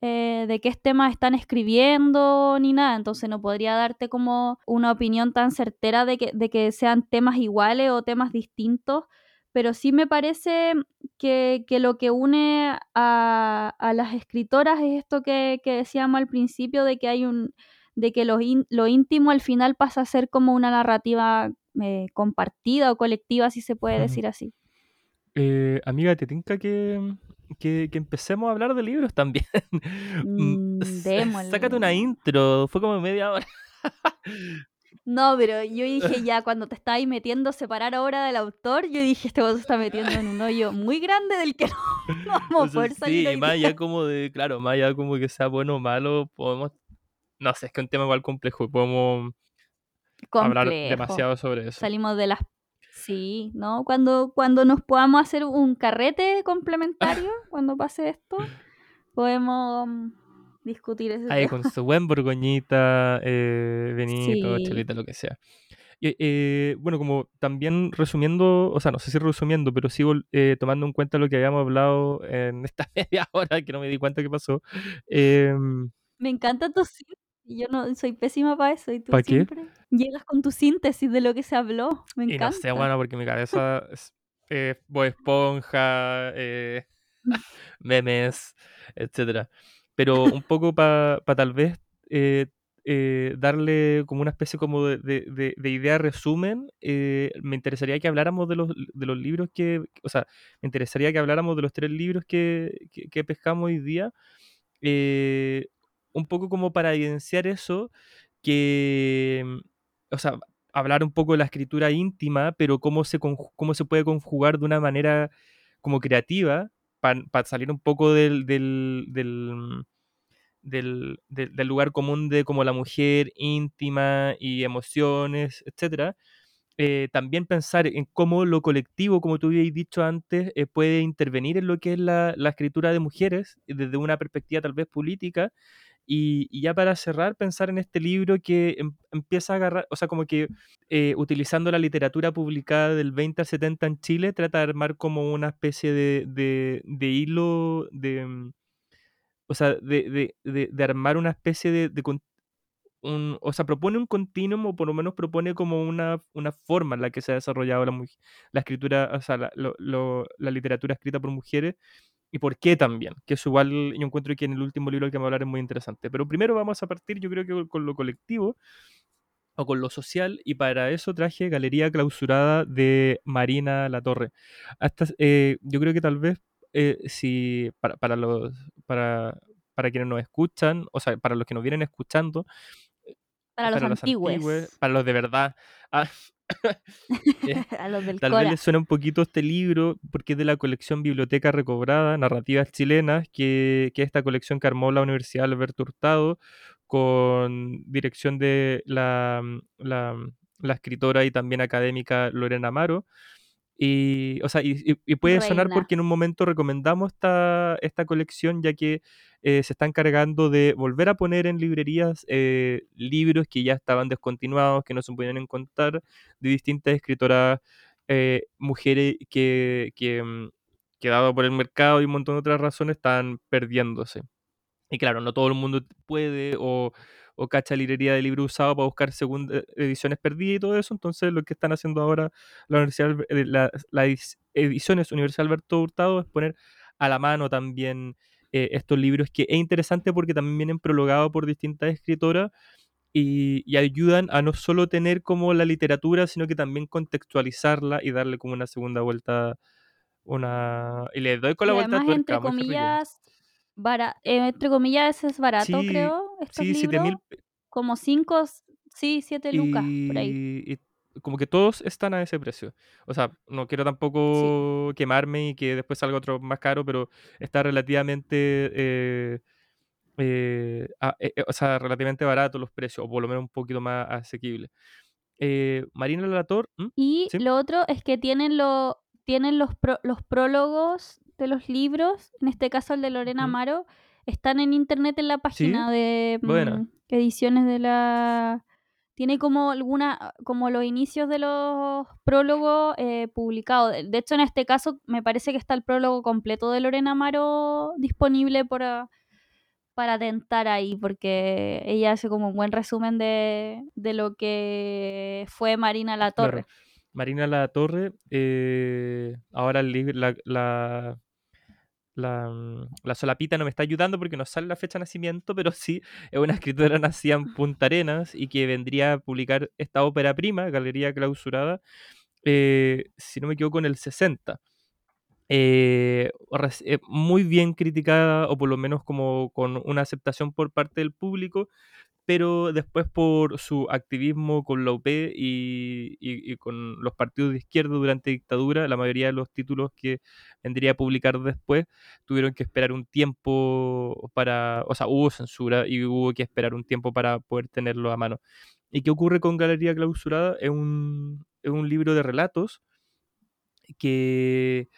Speaker 2: eh, de qué temas están escribiendo ni nada, entonces no podría darte como una opinión tan certera de que, de que sean temas iguales o temas distintos, pero sí me parece que, que lo que une a, a las escritoras es esto que, que decíamos al principio, de que hay un de que lo, ín- lo íntimo al final pasa a ser como una narrativa eh, compartida o colectiva, si se puede decir así.
Speaker 3: Eh, amiga, ¿te tinca que, que, que empecemos a hablar de libros también? Mm,
Speaker 2: Mm,
Speaker 3: Sácate una intro, fue como media hora.
Speaker 2: No, pero yo dije ya, cuando te estabas metiendo separar obra del autor, yo dije, este vos se está metiendo en un hoyo muy grande del que no, no vamos a poder salir
Speaker 3: sí, más allá como de, claro, más allá como que sea bueno o malo, podemos, no sé, es que es un tema igual complejo y podemos hablar
Speaker 2: Complejo.
Speaker 3: demasiado sobre eso.
Speaker 2: Salimos de las... Sí, ¿no? Cuando, cuando nos podamos hacer un carrete complementario, cuando pase esto, podemos mm, discutir ese
Speaker 3: Ahí
Speaker 2: tema.
Speaker 3: con su buen borgoñita, eh, vinito,
Speaker 2: Sí.
Speaker 3: chelita, lo que sea. Y, eh, bueno, como también resumiendo, o sea, no sé si resumiendo, pero sigo eh, tomando en cuenta lo que habíamos hablado en esta media hora, que no me di cuenta que pasó. em,
Speaker 2: Me encanta tu. Yo no soy pésima para eso y tú
Speaker 3: ¿Pa qué?
Speaker 2: siempre llegas con tu síntesis de lo que se habló. Me
Speaker 3: y no
Speaker 2: encanta.
Speaker 3: sé, bueno, porque mi cabeza es eh, Bob Esponja, eh, memes, etcétera. Pero un poco para tal vez eh, eh, darle como una especie como de, de- de- de idea resumen, eh, me interesaría que habláramos de los, de los libros que, o sea, me interesaría que habláramos de los tres libros que, que, que pescamos hoy día, eh, un poco como para evidenciar eso, que, mm, o sea, hablar un poco de la escritura íntima, pero cómo se, cómo se puede conjugar de una manera como creativa, para salir un poco del, mm, del, del- del lugar común de como la mujer íntima y emociones, etcétera. Eh, también pensar en cómo lo colectivo, como tú habías dicho antes, eh, puede intervenir en lo que es la, la escritura de mujeres desde una perspectiva tal vez política. Y, ya para cerrar, pensar en este libro que em- empieza a agarrar, o sea, como que eh, utilizando la literatura publicada del 20 al 70 en Chile, trata de armar como una especie de, de- hilo, de, mm, o sea, de, de- armar una especie de, un, o sea, propone un continuum o por lo menos propone como una, una forma en la que se ha desarrollado la, escritura, o sea, la, la literatura escrita por mujeres y por qué también, que eso igual yo encuentro que en el último libro del que a hablar es muy interesante. Pero primero vamos a partir yo creo que con lo colectivo o con lo social y para eso traje Galería Clausurada de Marina Latorre. Hasta, eh, yo creo que tal vez eh, si para, para los para, para quienes nos escuchan, o sea, para los que nos vienen escuchando,
Speaker 2: Para los
Speaker 3: para los antiguos,
Speaker 2: antiguos.
Speaker 3: para los de verdad, ah,
Speaker 2: a los del
Speaker 3: Tal vez les suena un poquito este libro porque es de la colección Biblioteca Recobrada, Narrativas Chilenas, que, que es esta colección que armó la Universidad Alberto Hurtado con dirección de la, la, la escritora y también académica Lorena Amaro. Y, o sea, y, puede sonar porque en un momento recomendamos esta, esta colección ya que eh, se está encargando de volver a poner en librerías eh, libros que ya estaban descontinuados, que no se podían encontrar, de distintas escritoras eh, mujeres que, que, mm, que dado por el mercado y un montón de otras razones están perdiéndose. Y claro, no todo el mundo puede o, o cacha librería de libro usado para buscar segunda, ediciones perdidas y todo eso. Entonces, lo que están haciendo ahora la Universidad, eh, la- las ediciones Universidad Alberto Hurtado es poner a la mano también eh, estos libros, que es interesante porque también vienen prologados por distintas escritoras y, y ayudan a no solo tener como la literatura, sino que también contextualizarla y darle como una segunda vuelta. Una... Y le doy con
Speaker 2: Y
Speaker 3: la vuelta de
Speaker 2: además,
Speaker 3: tuerca,
Speaker 2: comillas, bara- eh, entre comillas, ese es barato,
Speaker 3: Sí,
Speaker 2: creo, estos
Speaker 3: sí, 7000
Speaker 2: libros. Como 5, sí, 7 lucas, por ahí.
Speaker 3: y, como que todos están a ese precio. O sea, no quiero
Speaker 2: Sí.
Speaker 3: tampoco quemarme y que después salga otro más caro, pero está relativamente eh, eh, a- o sea, relativamente baratos los precios, o por lo menos un poquito más asequibles. Eh, Marina Lator, ¿Mm?
Speaker 2: Y
Speaker 3: Sí.
Speaker 2: lo otro es que tienen, lo, tienen los, pro- los prólogos de los libros, en este caso el de Lorena. Amaro, están en internet en la página de mm, ediciones de la... Tiene como alguna, como los inicios de los prólogos eh, publicados. De- hecho, en este caso me parece que está el prólogo completo de Lorena Amaro disponible para, para tentar ahí, porque ella hace como un buen resumen de, de lo que fue Marina La Torre.
Speaker 3: Claro. Marina La Torre, eh, ahora el libro- la, la, la, mm, la solapita no me está ayudando porque no sale la fecha de nacimiento, pero sí es una escritora nacida en Punta Arenas y que vendría a publicar esta ópera prima, Galería Clausurada, eh, si no me equivoco, en el 60. Eh, eh, muy bien criticada, o por lo menos como con una aceptación por parte del público, pero después por su activismo con la UP y, y- con los partidos de izquierda durante dictadura, la mayoría de los títulos que vendría a publicar después tuvieron que esperar un tiempo para, o sea, hubo censura y hubo que esperar un tiempo para poder tenerlo a mano. ¿Y qué ocurre con Galería Clausurada? Es un, es un libro de relatos que,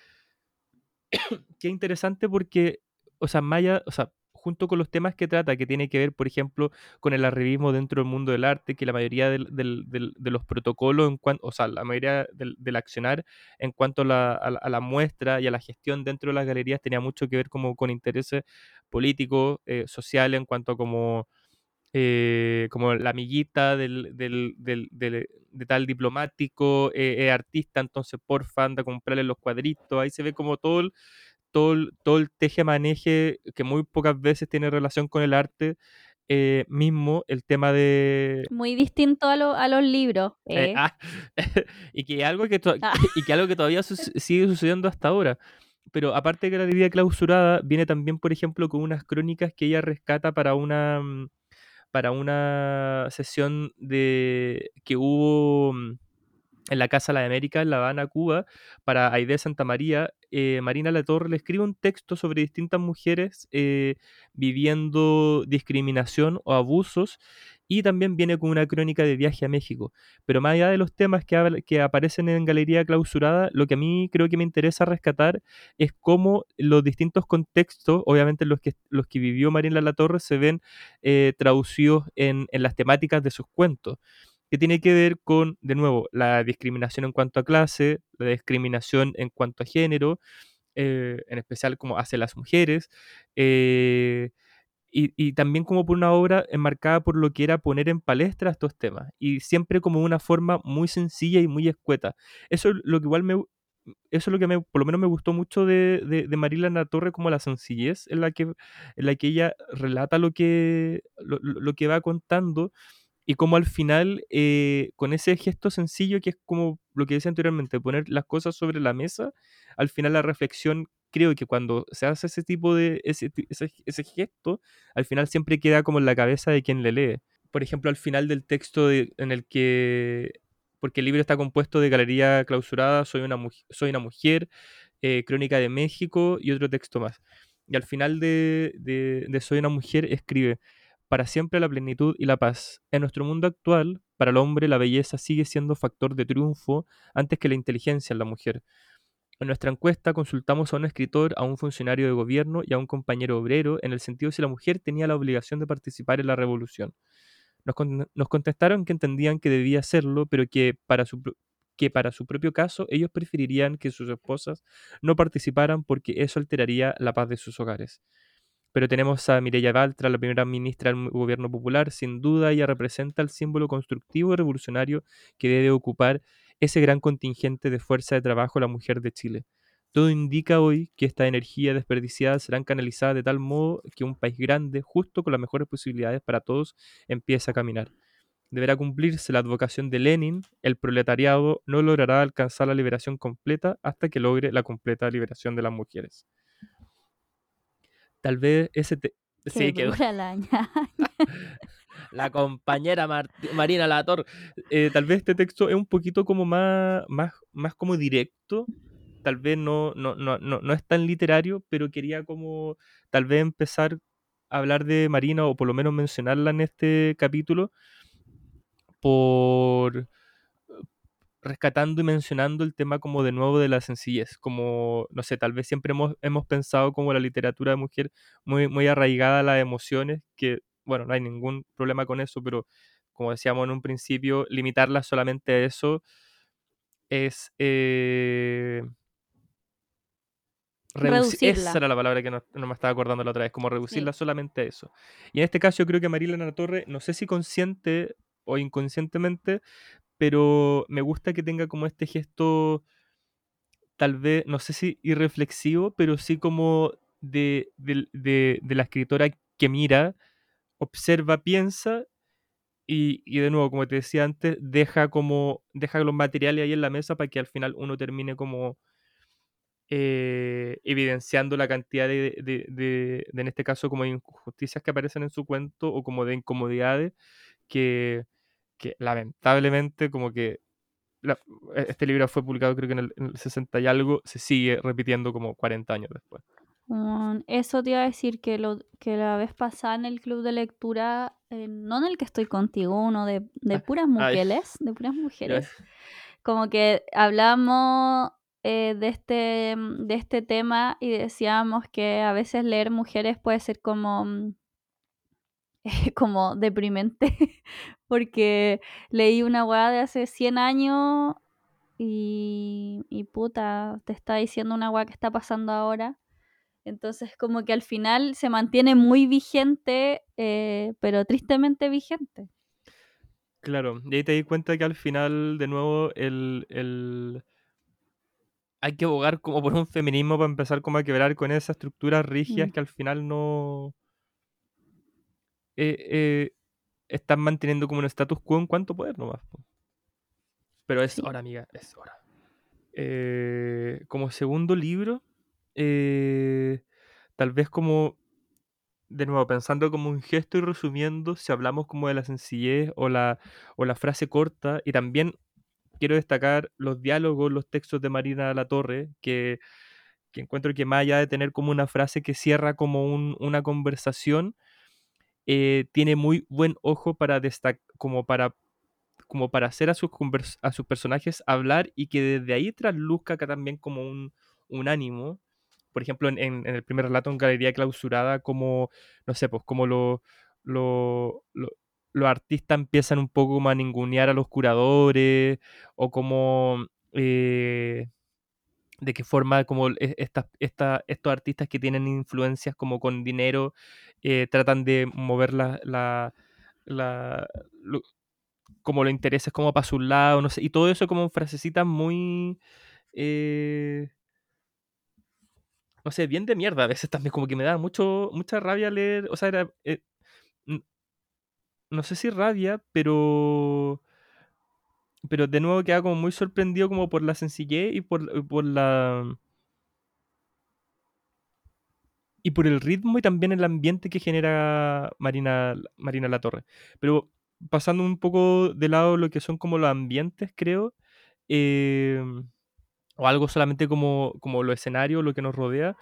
Speaker 3: que es interesante porque, o sea, Maya, o sea, junto con los temas que trata, que tiene que ver, por ejemplo, con el arribismo dentro del mundo del arte, que la mayoría del- del- del- de los protocolos, en cuanto, o sea, la mayoría del, accionar en cuanto a la, a a la muestra y a la gestión dentro de las galerías tenía mucho que ver como con intereses políticos, eh, sociales, en cuanto a como eh, como la amiguita del, del- del- del- de tal diplomático, eh, artista, entonces porfa anda a comprarle los cuadritos, ahí se ve como todo el, todo el, todo el teje-maneje que muy pocas veces tiene relación con el arte, eh, mismo el tema de...
Speaker 2: Muy distinto a, lo- a los libros.
Speaker 3: eh,
Speaker 2: ¿eh?
Speaker 3: ah, y, que algo que
Speaker 2: Ah.
Speaker 3: y que algo que todavía su- sigue sucediendo hasta ahora. Pero aparte de que la Galería clausurada, viene también, por ejemplo, con unas crónicas que ella rescata para una, mm, para una sesión de que hubo mm, en la Casa de la América, en La Habana, Cuba, para Aide Santa María, eh, Marina Latorre le escribe un texto sobre distintas mujeres eh, viviendo discriminación o abusos y también viene con una crónica de viaje a México. Pero más allá de los temas que, aparecen en Galería Clausurada, lo que a mí creo que me interesa rescatar es cómo los distintos contextos, obviamente los que, los que vivió Marina Latorre, se ven eh, traducidos en las temáticas de sus cuentos que tiene que ver con, de nuevo, la discriminación en cuanto a clase, la discriminación en cuanto a género, eh, en especial como hacia las mujeres, eh, y, y también como por una obra enmarcada por lo que era poner en palestra estos temas, y siempre como una forma muy sencilla y muy escueta. Eso es lo que igual me... Eso es lo que me, por lo menos me gustó mucho de, de, de Marila La Torre, como la sencillez en la que, en la que ella relata lo que, lo- lo que va contando y como al final, eh, con ese gesto sencillo que es como lo que decía anteriormente, poner las cosas sobre la mesa, al final la reflexión, creo que cuando se hace ese tipo de, ese, ese, gesto, al final siempre queda como en la cabeza de quien le lee. Por ejemplo, al final del texto en el que, porque el libro está compuesto de Galería Clausurada, Soy una, muj- soy una mujer, eh, Crónica de México y otro texto más. Y al final de- de Soy una mujer escribe, para siempre la plenitud y la paz. En nuestro mundo actual, para el hombre la belleza sigue siendo factor de triunfo antes que la inteligencia en la mujer. En nuestra encuesta consultamos a un escritor, a un funcionario de gobierno y a un compañero obrero en el sentido de si la mujer tenía la obligación de participar en la revolución. Nos, nos contestaron que entendían que debía hacerlo, pero que para su que para su propio caso ellos preferirían que sus esposas no participaran porque eso alteraría la paz de sus hogares. Pero tenemos a Mireya Baltra, la primera ministra del gobierno popular. Sin duda, ella representa el símbolo constructivo y revolucionario que debe ocupar ese gran contingente de fuerza de trabajo, la mujer de Chile. Todo indica hoy que esta energía desperdiciada será canalizada de tal modo que un país grande, justo con las mejores posibilidades para todos, empiece a caminar. Deberá cumplirse la advocación de Lenin, el proletariado no logrará alcanzar la liberación completa hasta que logre la completa liberación de las mujeres. Tal vez ese... Te... Sí, que
Speaker 2: dura la
Speaker 3: compañera Marina Lator. Eh, tal vez este texto es un poquito como más, más, más como directo. Tal vez no, no, no, no, no es tan literario, pero quería como tal vez empezar hablar de Marina o por lo menos mencionarla en este capítulo por rescatando y mencionando el tema como de nuevo de la sencillez, como, no sé, tal vez siempre hemos, hemos pensado como la literatura de mujer muy, muy arraigada a las emociones, que, bueno, no hay ningún problema con eso, pero como decíamos en un principio, limitarla solamente a eso es... Eh,
Speaker 2: Reducirla.
Speaker 3: Esa era la palabra que no, no me estaba acordando la otra vez, como reducirla solamente a eso. Y en este caso yo creo que Marilena Torre, no sé si consciente o inconscientemente, pero me gusta que tenga como este gesto, tal vez, no sé si irreflexivo, pero sí como de, de- de- la escritora que mira, observa, piensa y, y de nuevo, como te decía antes, deja como, deja los materiales ahí en la mesa para que al final uno termine como eh, evidenciando la cantidad de, de- de- de, en este caso, como injusticias que aparecen en su cuento o como de incomodidades que, que lamentablemente como que la- e- este libro fue publicado creo que en el, en el 60 y algo, se sigue repitiendo como 40 años después.
Speaker 2: Eso te iba a decir que, lo, que la vez pasada en el club de lectura, eh, no en el que estoy contigo, uno de, de puras
Speaker 3: ay.
Speaker 2: mujeres, de puras mujeres, como que hablamos eh, de, este, de este tema y decíamos que a veces leer mujeres puede ser como, mm, como deprimente, porque leí una weá de hace 100 años y, y puta, te está diciendo una weá que está pasando ahora. Entonces, como que al final se mantiene muy vigente, eh, pero tristemente vigente.
Speaker 3: Claro, y ahí te di cuenta que al final, de nuevo, el, el... hay que abogar como por un feminismo para empezar como a quebrar con esas estructuras rígidas
Speaker 2: Mm.
Speaker 3: que al final no eh, eh, están manteniendo como un status quo en cuanto poder nomás. Pero es hora, amiga, es hora. Eh, como segundo libro, eh, tal vez como, de nuevo, pensando como un gesto y resumiendo, si hablamos como de la sencillez o la, o la frase corta, y también quiero destacar los diálogos, los textos de Marina La Torre, que, que encuentro que más allá de tener como una frase que cierra como un- una conversación, eh, tiene muy buen ojo para destacar, como para como para hacer a sus, a sus personajes hablar y que desde ahí trasluzca acá también como un, un ánimo. Por ejemplo, en, el primer relato en Galería Clausurada, como, no sé, pues como lo- lo- lo- los artistas empiezan un poco como a ningunear a los curadores o como... eh, de qué forma como e- esta- estos artistas que tienen influencias como con dinero eh, tratan de mover la, la- como los intereses como para su lado, no sé, y todo eso como frasecitas muy, eh, no sé, bien de mierda a veces también, como que me da mucho, mucha rabia leer, o sea, era, eh, no sé si rabia, pero, pero de nuevo queda como muy sorprendido como por la sencillez y por, por la... Y por el ritmo y también el ambiente que genera Marina, Marina La Torre. Pero pasando un poco de lado lo que son como los ambientes, creo, eh, o algo solamente como, como lo escenario, lo que nos rodea,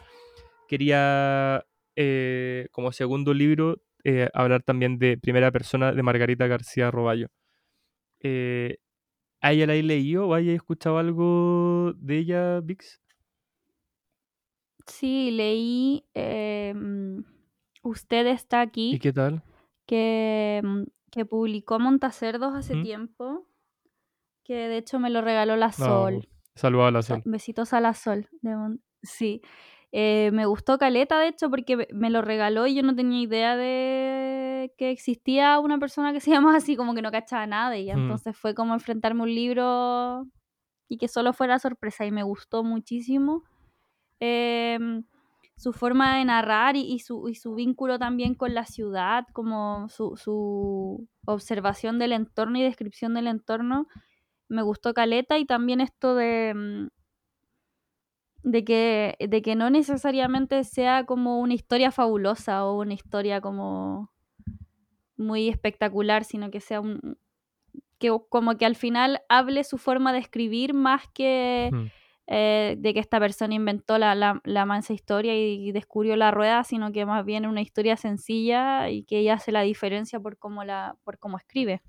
Speaker 3: quería, eh, como segundo libro, eh, hablar también de Primera Persona de Margarita García Roballo. Eh, ¿A ella la leído o hayas escuchado algo de ella, Vix?
Speaker 2: Sí, leí eh, mm, Usted está
Speaker 3: ¿Y
Speaker 2: aquí,
Speaker 3: qué tal?
Speaker 2: que, mm, que publicó Montacerdos hace
Speaker 3: ¿Mm?
Speaker 2: tiempo, que de hecho me lo regaló la
Speaker 3: No,
Speaker 2: Sol.
Speaker 3: Saludado a la sol.
Speaker 2: Besitos a la Sol. de Mon- sí. Eh, me gustó Caleta, de hecho, porque me- lo regaló y yo no tenía idea de que existía una persona que se llama así, como que no cachaba nada de ella.
Speaker 3: Mm.
Speaker 2: Entonces fue como enfrentarme a un libro y que solo fuera sorpresa y me gustó muchísimo. Em, su forma de narrar y, y su, y su vínculo también con la ciudad, como su, su observación del entorno y descripción del entorno, me gustó Caleta y también esto de, mm, de que, de que no necesariamente sea como una historia fabulosa o una historia como muy espectacular, sino que sea un que como que al final hable su forma de escribir más que
Speaker 3: Mm.
Speaker 2: eh, de que esta persona inventó la, la, la mansa historia y, descubrió la rueda, sino que más bien una historia sencilla y que ella hace la diferencia por cómo, la, por cómo escribe.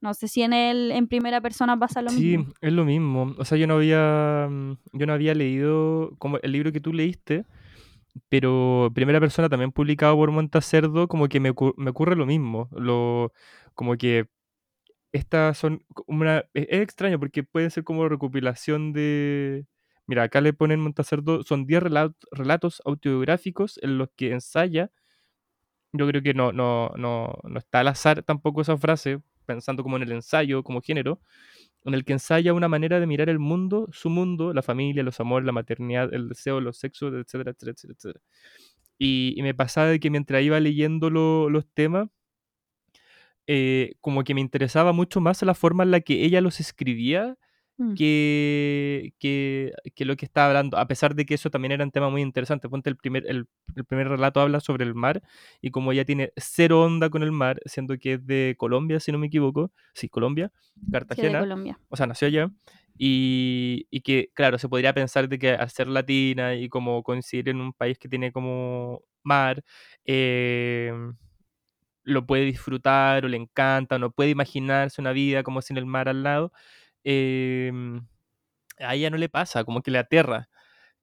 Speaker 2: No sé si en el, en primera persona pasa lo mismo.
Speaker 3: Sí, es lo mismo. O sea, yo no había, mm, yo no había leído como el libro que tú leíste, pero primera persona también publicado por Montacerdo, como que me, me ocurre lo mismo. Lo, como que estas son una... E, es extraño porque puede ser como recopilación de... Mira, acá le ponen Montacerdo, son 10 relatos autobiográficos en los que ensaya. Yo creo que no, no, no, no está al azar tampoco esa frase, pensando como en el ensayo, como género, en el que ensaya una manera de mirar el mundo, su mundo, la familia, los amores, la maternidad, el deseo, los sexos, etcétera, etcétera, etcétera. Y, me pasaba de que mientras iba leyendo los temas, eh, como que me interesaba mucho más la forma en la que ella los escribía mm. que, que, que, lo que estaba hablando, a pesar de que eso también era un tema muy interesante. Ponte el primer, el, primer relato habla sobre el mar y como ella tiene cero onda con el mar, siendo que es de Colombia, si no me equivoco, sí, Colombia, Cartagena,
Speaker 2: Colombia.
Speaker 3: o sea, nació allá. Y, y, que, claro, se podría pensar de que al ser latina y como coincidir en un país que tiene como mar, eh, lo puede disfrutar o le encanta, o no puede imaginarse una vida como sin el mar al lado, em, a ella no le pasa, como que le aterra,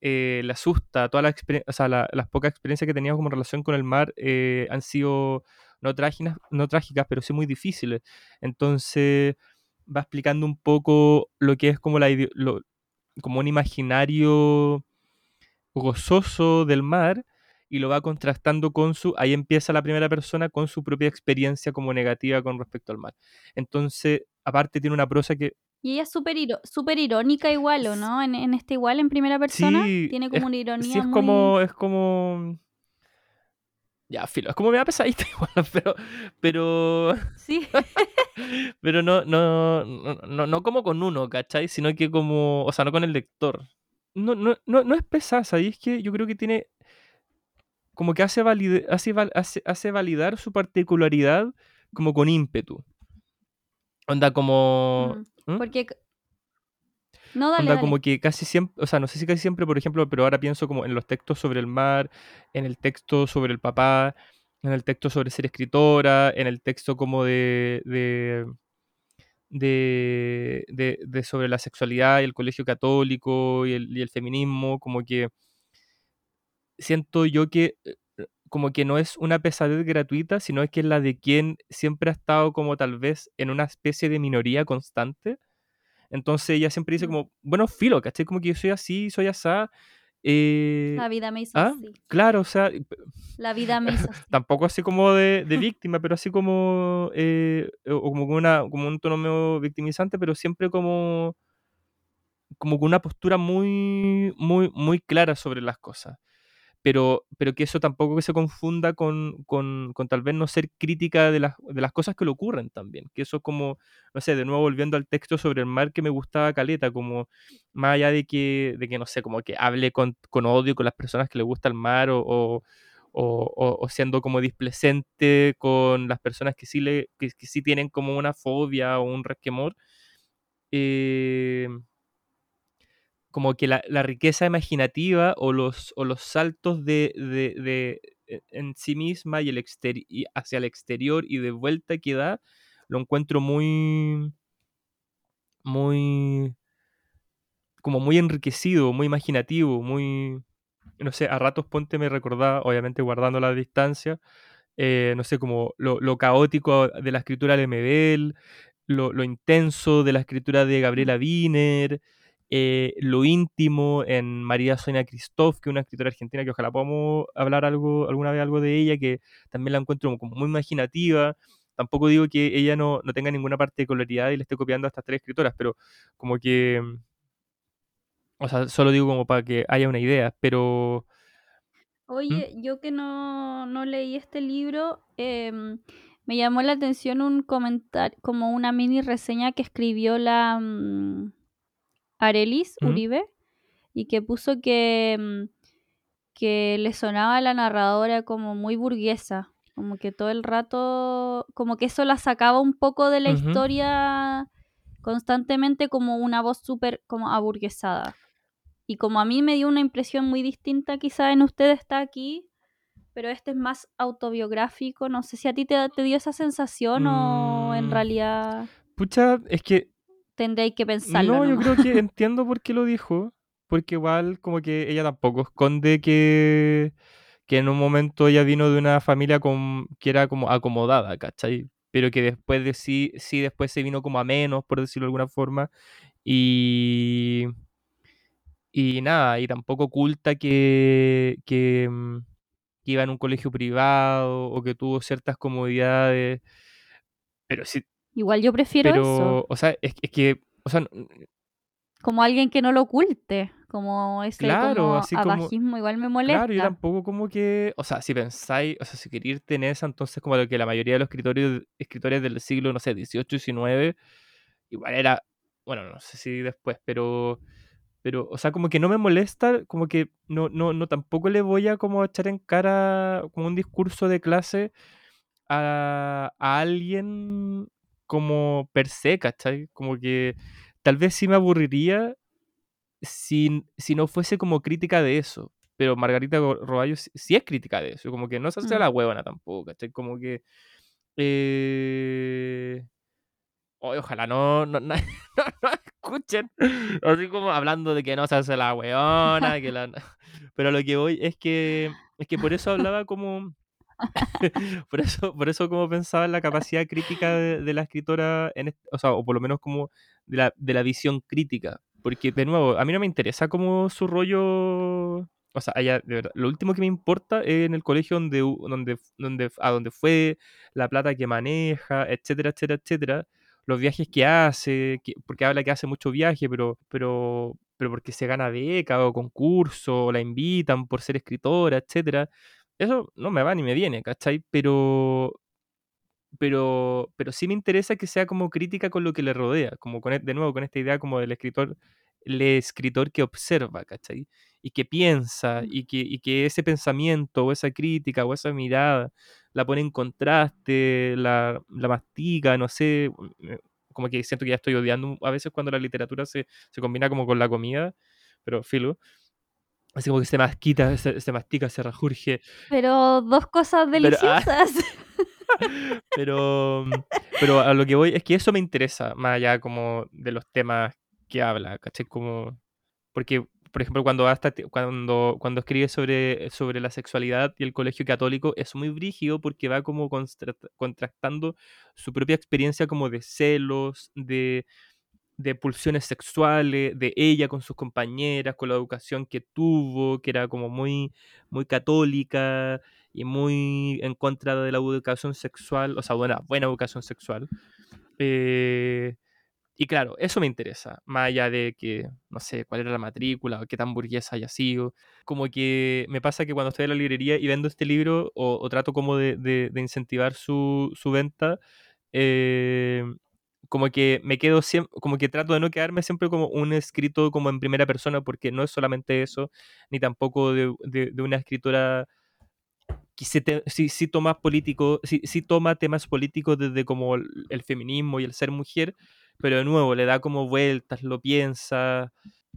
Speaker 3: eh, le asusta, todas las, o sea, las pocas experiencias que tenía como relación con el mar eh, han sido no trágicas, no trágicas, pero sí muy difíciles. Entonces va explicando un poco lo que es como, la, como un imaginario gozoso del mar y lo va contrastando con su, ahí empieza la primera persona con su propia experiencia como negativa con respecto al mar. Entonces, aparte tiene una prosa que...
Speaker 2: Y ella es súper super irónica igual, ¿o no? En, en, este igual, en primera persona, tiene como una ironía.
Speaker 3: Sí, es como... Es como... Ya, filo, es como me da pesadita igual, pero... Pero...
Speaker 2: Sí.
Speaker 3: pero no, no, no, no, como con uno, ¿cachai? Sino que como... O sea, no con el lector. No, no, no, no es pesada, y es que yo creo que tiene como que hace, hace, hace, validar su particularidad como con ímpetu. Onda como...
Speaker 2: ¿Mm? Porque... No, dale,
Speaker 3: Onda como que casi siempre, o sea, no sé si casi siempre, por ejemplo, pero ahora pienso como en los textos sobre el mar, en el texto sobre el papá, en el texto sobre ser escritora, en el texto como de, de, de, de, sobre la sexualidad y el colegio católico y el, y el feminismo, como que siento yo que eh, como que no es una pesadez gratuita, sino es que es la de quien siempre ha estado como tal vez en una especie de minoría constante. Entonces ella siempre dice como, bueno, filo, ¿cachai? Como que yo soy así, soy asá.
Speaker 2: Eh, la vida me hizo
Speaker 3: ¿ah?
Speaker 2: así.
Speaker 3: Claro, o sea...
Speaker 2: La vida me hizo así.
Speaker 3: Tampoco así como de, de víctima, pero así como... Eh, o como, una, como un tono medio victimizante, pero siempre como... Como con una postura muy, muy, muy clara sobre las cosas pero, pero que eso tampoco que se confunda con, con, con tal vez no ser crítica de las, de las cosas que le ocurren también, que eso como, no sé, de nuevo volviendo al texto sobre el mar que me gustaba Caleta, como más allá de que, de que no sé, como que hable con, con odio con las personas que le gusta el mar o, o, o, siendo como displecente con las personas que sí, le, que, que sí tienen como una fobia o un resquemor. Eh, como que la, riqueza imaginativa o los, o los saltos de, de, e, en sí misma y, el y hacia el exterior y de vuelta que da, lo encuentro muy, muy, como muy enriquecido, muy imaginativo, muy, no sé, a ratos Ponte me recordaba, obviamente guardando la distancia, eh, no sé, como lo, lo, caótico de la escritura de Medel, lo, lo, intenso de la escritura de Gabriela Wiener, eh, lo íntimo en María Sonia Christoph, que es una escritora argentina que ojalá podamos hablar algo, alguna vez algo de ella, que también la encuentro como muy imaginativa. Tampoco digo que ella no, no tenga ninguna particularidad y le esté copiando a estas tres escritoras, pero como que... O sea, solo digo como para que haya una idea, pero...
Speaker 2: ¿Mm? Oye, yo que no, no, leí este libro, em, me llamó la atención un comentario, como una mini reseña que escribió la, mm, Arelis Uribe y que puso que, mm, que le sonaba a la narradora como muy burguesa, como que todo el rato, como que eso la sacaba un poco de la historia constantemente como una voz súper como aburguesada. Y como a mí me dio una impresión muy distinta, quizá en usted está aquí, pero este es más autobiográfico. No sé si a ti te, te dio esa sensación o en
Speaker 3: Mm,
Speaker 2: realidad
Speaker 3: Pucha, es que
Speaker 2: tendréis que pensarlo.
Speaker 3: no, yo creo que entiendo por qué lo dijo, porque igual como que ella tampoco esconde que, que en un momento ella vino de una familia con, que era como acomodada, ¿cachai? Pero que después de sí, sí después se vino como a menos, por decirlo de alguna forma, y, y nada, y tampoco oculta que, que, mm, que iba en un colegio privado o que tuvo ciertas comodidades, pero sí,
Speaker 2: Igual yo prefiero eso.
Speaker 3: pero, o sea, es, es que, o sea,
Speaker 2: Como alguien que no lo oculte. Como ese
Speaker 3: Claro,
Speaker 2: como
Speaker 3: así como-
Speaker 2: abajismo igual me molesta.
Speaker 3: Claro, yo tampoco como que, o sea, si pensáis, o sea, si queréis irte en esa, entonces como lo que la mayoría de los escritores, escritores del siglo, no sé, 18 y 19, igual era, bueno, no sé si después, pero, pero, o sea, como que no me molesta, como que no, no, no tampoco le voy a como echar en cara como un discurso de clase a, a alguien como per se, ¿cachai? Como que tal vez sí me aburriría si, si no fuese como crítica de eso. Pero Margarita Roballo sí, sí es crítica de eso. Como que no se hace
Speaker 2: Mm.
Speaker 3: la huevona tampoco, ¿cachai? Como que. Eh... oye, ojalá no, no, no, no- no escuchen. Así como hablando de que no se hace la huevona. Que la... Pero lo que voy es que. Es que por eso hablaba como. por eso, por eso como pensaba en la capacidad crítica de, la escritora, o sea, o por lo menos como de la, de la visión crítica. Porque, de nuevo, a mí no me interesa como su rollo. O sea, de verdad, lo último que me importa es en el colegio donde, donde, donde, a donde fue, la plata que maneja, etcétera, etcétera, etcétera. Los viajes que hace, que- porque habla que hace mucho viaje, pero, pero, pero porque se gana beca o concurso, la invitan por ser escritora, etcétera. Eso no me va ni me viene, ¿cachai? Pero, pero, pero sí me interesa que sea como crítica con lo que le rodea, como con, e- de nuevo con esta idea como del escritor, el escritor que observa, ¿cachai? Y que piensa,
Speaker 2: Mm.
Speaker 3: y que, y que ese pensamiento o esa crítica o esa mirada la pone en contraste, la, la mastica, no sé, eh, como que siento que ya estoy odiando a veces cuando la literatura se, se combina como con la comida, pero filo. Así como que se masquita, se, se mastica, se rajurge,
Speaker 2: Pero dos cosas
Speaker 3: Pero, ah,
Speaker 2: deliciosas.
Speaker 3: Pero, pero a lo que voy es que eso me interesa, más allá como de los temas que habla, ¿cachai? Como, porque, por ejemplo, cuando, hasta, cuando, cuando escribe sobre, sobre la sexualidad y el colegio católico, es muy brígido porque va como constra- contrastando su propia experiencia como de celos, de, de pulsiones sexuales, de ella con sus compañeras, con la educación que tuvo, que era como muy, muy católica y muy en contra de la educación sexual, o sea, buena, buena educación sexual. Eh, y claro, eso me interesa, más allá de que, no sé, cuál era la matrícula o qué tan burguesa haya sido. Como que me pasa que cuando estoy en la librería y vendo este libro o, o trato como de, de- incentivar su, su venta, eh, como que me quedo siempre, como que trato de no quedarme siempre como un escrito como en primera persona, porque no es solamente eso, ni tampoco de, de- una escritora que sí- sí toma político, sí toma temas políticos desde como el, el feminismo y el ser mujer, pero de nuevo le da como vueltas, lo piensa,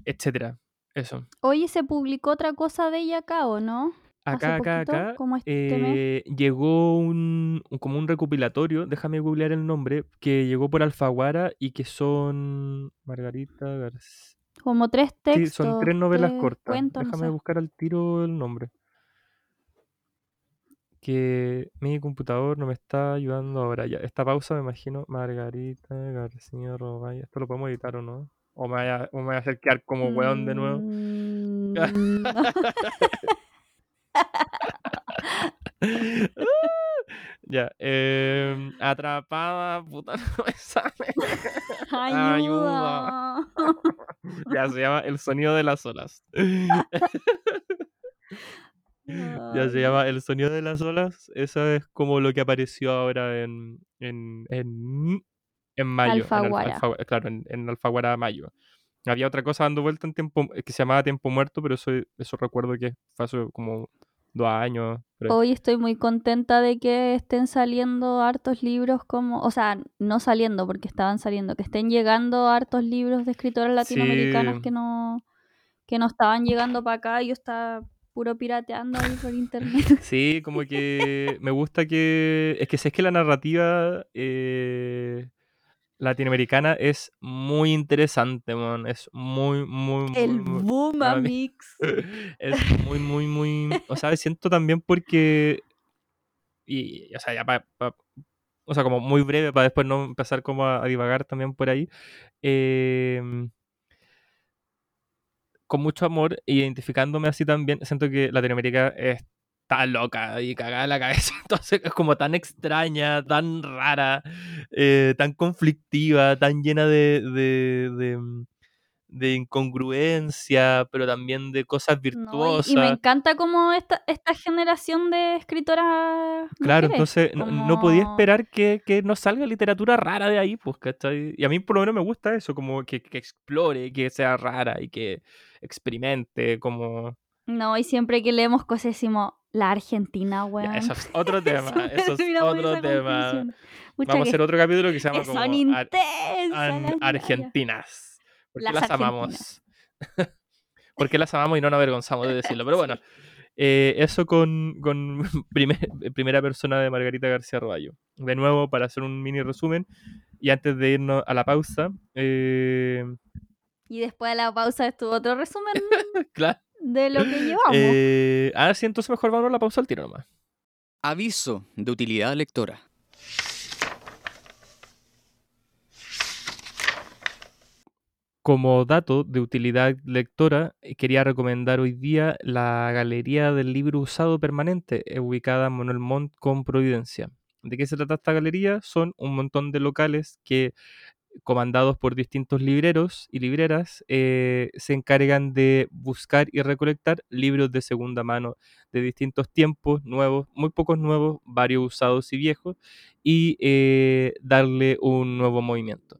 Speaker 3: etcétera. Eso.
Speaker 2: Oye, ¿se publicó otra cosa de ella acá o no?
Speaker 3: Acá,
Speaker 2: Hace
Speaker 3: acá,
Speaker 2: poquito,
Speaker 3: acá,
Speaker 2: como este mes.
Speaker 3: eh, llegó un, como un recopilatorio, déjame googlear el nombre, que llegó por Alfaguara y que son Margarita García.
Speaker 2: Como tres
Speaker 3: Sí,
Speaker 2: textos.
Speaker 3: son tres novelas cortas.
Speaker 2: cuentos, no
Speaker 3: Déjame
Speaker 2: sé.
Speaker 3: buscar al tiro el nombre. Que mi computador no me está ayudando ahora. Ya, esta pausa me imagino. Margarita García Robaya. Esto lo podemos editar o no. O me voy a, o me voy a hacer quedar como weón de nuevo.
Speaker 2: Mm, no.
Speaker 3: ya. em, atrapada, puta, no me sale.
Speaker 2: Ayuda.
Speaker 3: Ya se llama El sonido de las olas. Ya se llama El sonido de las olas. Eso es como lo que apareció ahora en, en, en, en mayo. en Alfa-
Speaker 2: Alfaguara.
Speaker 3: Alfaguara, claro, en, en Alfaguara mayo. Había otra cosa dando vuelta en tiempo eh, que se llamaba Tiempo Muerto, pero eso, eso recuerdo que fue como dos años.
Speaker 2: Hoy estoy muy contenta de que estén saliendo hartos libros como, o sea, no saliendo porque estaban saliendo, que estén llegando hartos libros de escritoras latinoamericanas
Speaker 3: Sí.
Speaker 2: que no que no estaban llegando para acá y yo estaba puro pirateando ahí por internet.
Speaker 3: Sí, como que me gusta que. Es que sé que la narrativa eh, latinoamericana es muy interesante, man. Es muy, muy, muy.
Speaker 2: El
Speaker 3: muy-
Speaker 2: boom
Speaker 3: para mí-
Speaker 2: mix.
Speaker 3: es muy, muy, muy. O sea, siento también porque. Y, o sea, ya para. o sea, como muy breve para después no empezar como a, a divagar también por ahí. em, con mucho amor, identificándome así también, siento que Latinoamérica está loca y cagada la cabeza. Entonces es como tan extraña, tan rara, eh, tan conflictiva, tan llena de, de, de, mm, de incongruencia, pero también de cosas
Speaker 2: No, y-
Speaker 3: virtuosas.
Speaker 2: y, me encanta como esta, esta generación de escritoras.
Speaker 3: Claro,
Speaker 2: mujeres,
Speaker 3: entonces no, no podía esperar que, que nos salga literatura rara de ahí, pues, ¿cachai? Y a mí por lo menos me gusta eso, como que, que explore, que sea rara y que experimente, como...
Speaker 2: No, y siempre que leemos cosas decimos, la Argentina,
Speaker 3: Ya,
Speaker 2: weón.
Speaker 3: eso es otro tema, eso es otro tema.
Speaker 2: Pucha,
Speaker 3: Vamos a hacer otro capítulo que se llama
Speaker 2: que
Speaker 3: como
Speaker 2: son
Speaker 3: Ar-
Speaker 2: intensas.
Speaker 3: An-
Speaker 2: las
Speaker 3: Argentinas. ¿Por qué
Speaker 2: Las
Speaker 3: las, amamos? ¿Por qué las amamos y no nos avergonzamos de decirlo? Pero bueno, eh, eso con, con primer- primera persona de Margarita García Roballo. De nuevo, para hacer un mini resumen, y antes de irnos a la pausa, eh,
Speaker 2: Y después de la pausa estuvo otro resumen
Speaker 3: claro.
Speaker 2: De lo que llevamos.
Speaker 3: Eh, ah, sí, entonces mejor vamos a la pausa al tiro nomás.
Speaker 1: Aviso de utilidad lectora.
Speaker 3: Como dato de utilidad lectora, quería recomendar hoy día la Galería del Libro Usado Permanente, eh, ubicada en Manuel Montt con Providencia. ¿De qué se trata esta galería? Son un montón de locales que, comandados por distintos libreros y libreras, eh, se encargan de buscar y recolectar libros de segunda mano de distintos tiempos, nuevos, muy pocos nuevos, varios usados y viejos, y eh, darle un nuevo movimiento.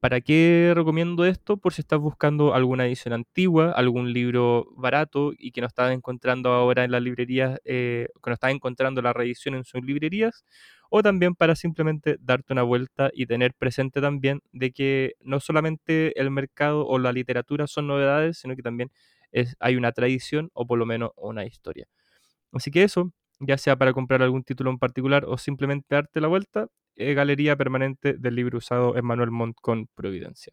Speaker 3: ¿Para qué recomiendo esto? Por si estás buscando alguna edición antigua, algún libro barato y que no estás encontrando ahora en las librerías, eh, que no estás encontrando la reedición en sus librerías, o también para simplemente darte una vuelta y tener presente también de que no solamente el mercado o la literatura son novedades, sino que también hay una tradición o por lo menos una historia. Así que eso, ya sea para comprar algún título en particular o simplemente darte la vuelta, eh, Galería Permanente del Libro Usado en Manuel Montt con Providencia.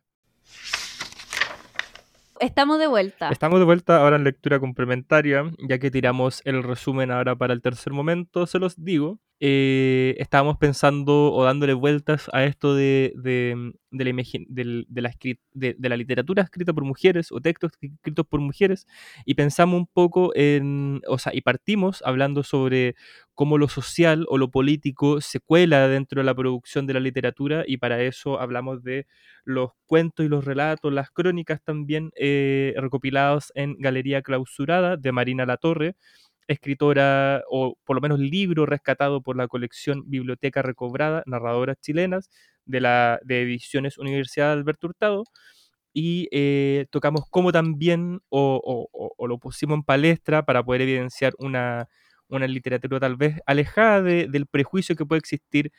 Speaker 2: Estamos de vuelta.
Speaker 3: Estamos de vuelta ahora en lectura complementaria, ya que tiramos el resumen ahora para el tercer momento, se los digo. Eh, estábamos pensando o dándole vueltas a esto de, de, la, literatura escrita por mujeres o textos escritos por mujeres y pensamos un poco en, o sea, y partimos hablando sobre cómo lo social o lo político se cuela dentro de la producción de la literatura y para eso hablamos de los cuentos y los relatos, las crónicas también eh, recopilados en Galería Clausurada de Marina Latorre, escritora o por lo menos libro rescatado por la colección Biblioteca Recobrada, Narradoras Chilenas, de, la, de Ediciones Universidad de Alberto Hurtado. Y eh, tocamos cómo también, o, o- o- o lo pusimos en palestra para poder evidenciar una, una literatura tal vez alejada de- del prejuicio que puede existir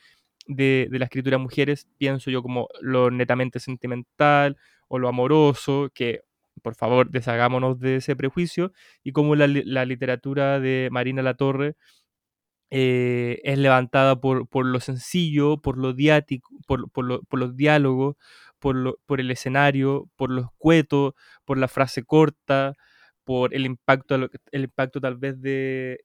Speaker 3: de, de la escritura de mujeres, pienso yo como lo netamente sentimental o lo amoroso, que por favor deshagámonos de ese prejuicio, y como la, la literatura de Marina Latorre eh, es levantada por, por lo sencillo, por lo diático, por, por, lo- por los diálogos, por, lo- por el escenario, por lo escueto, por la frase corta, por el impacto, el impacto tal vez de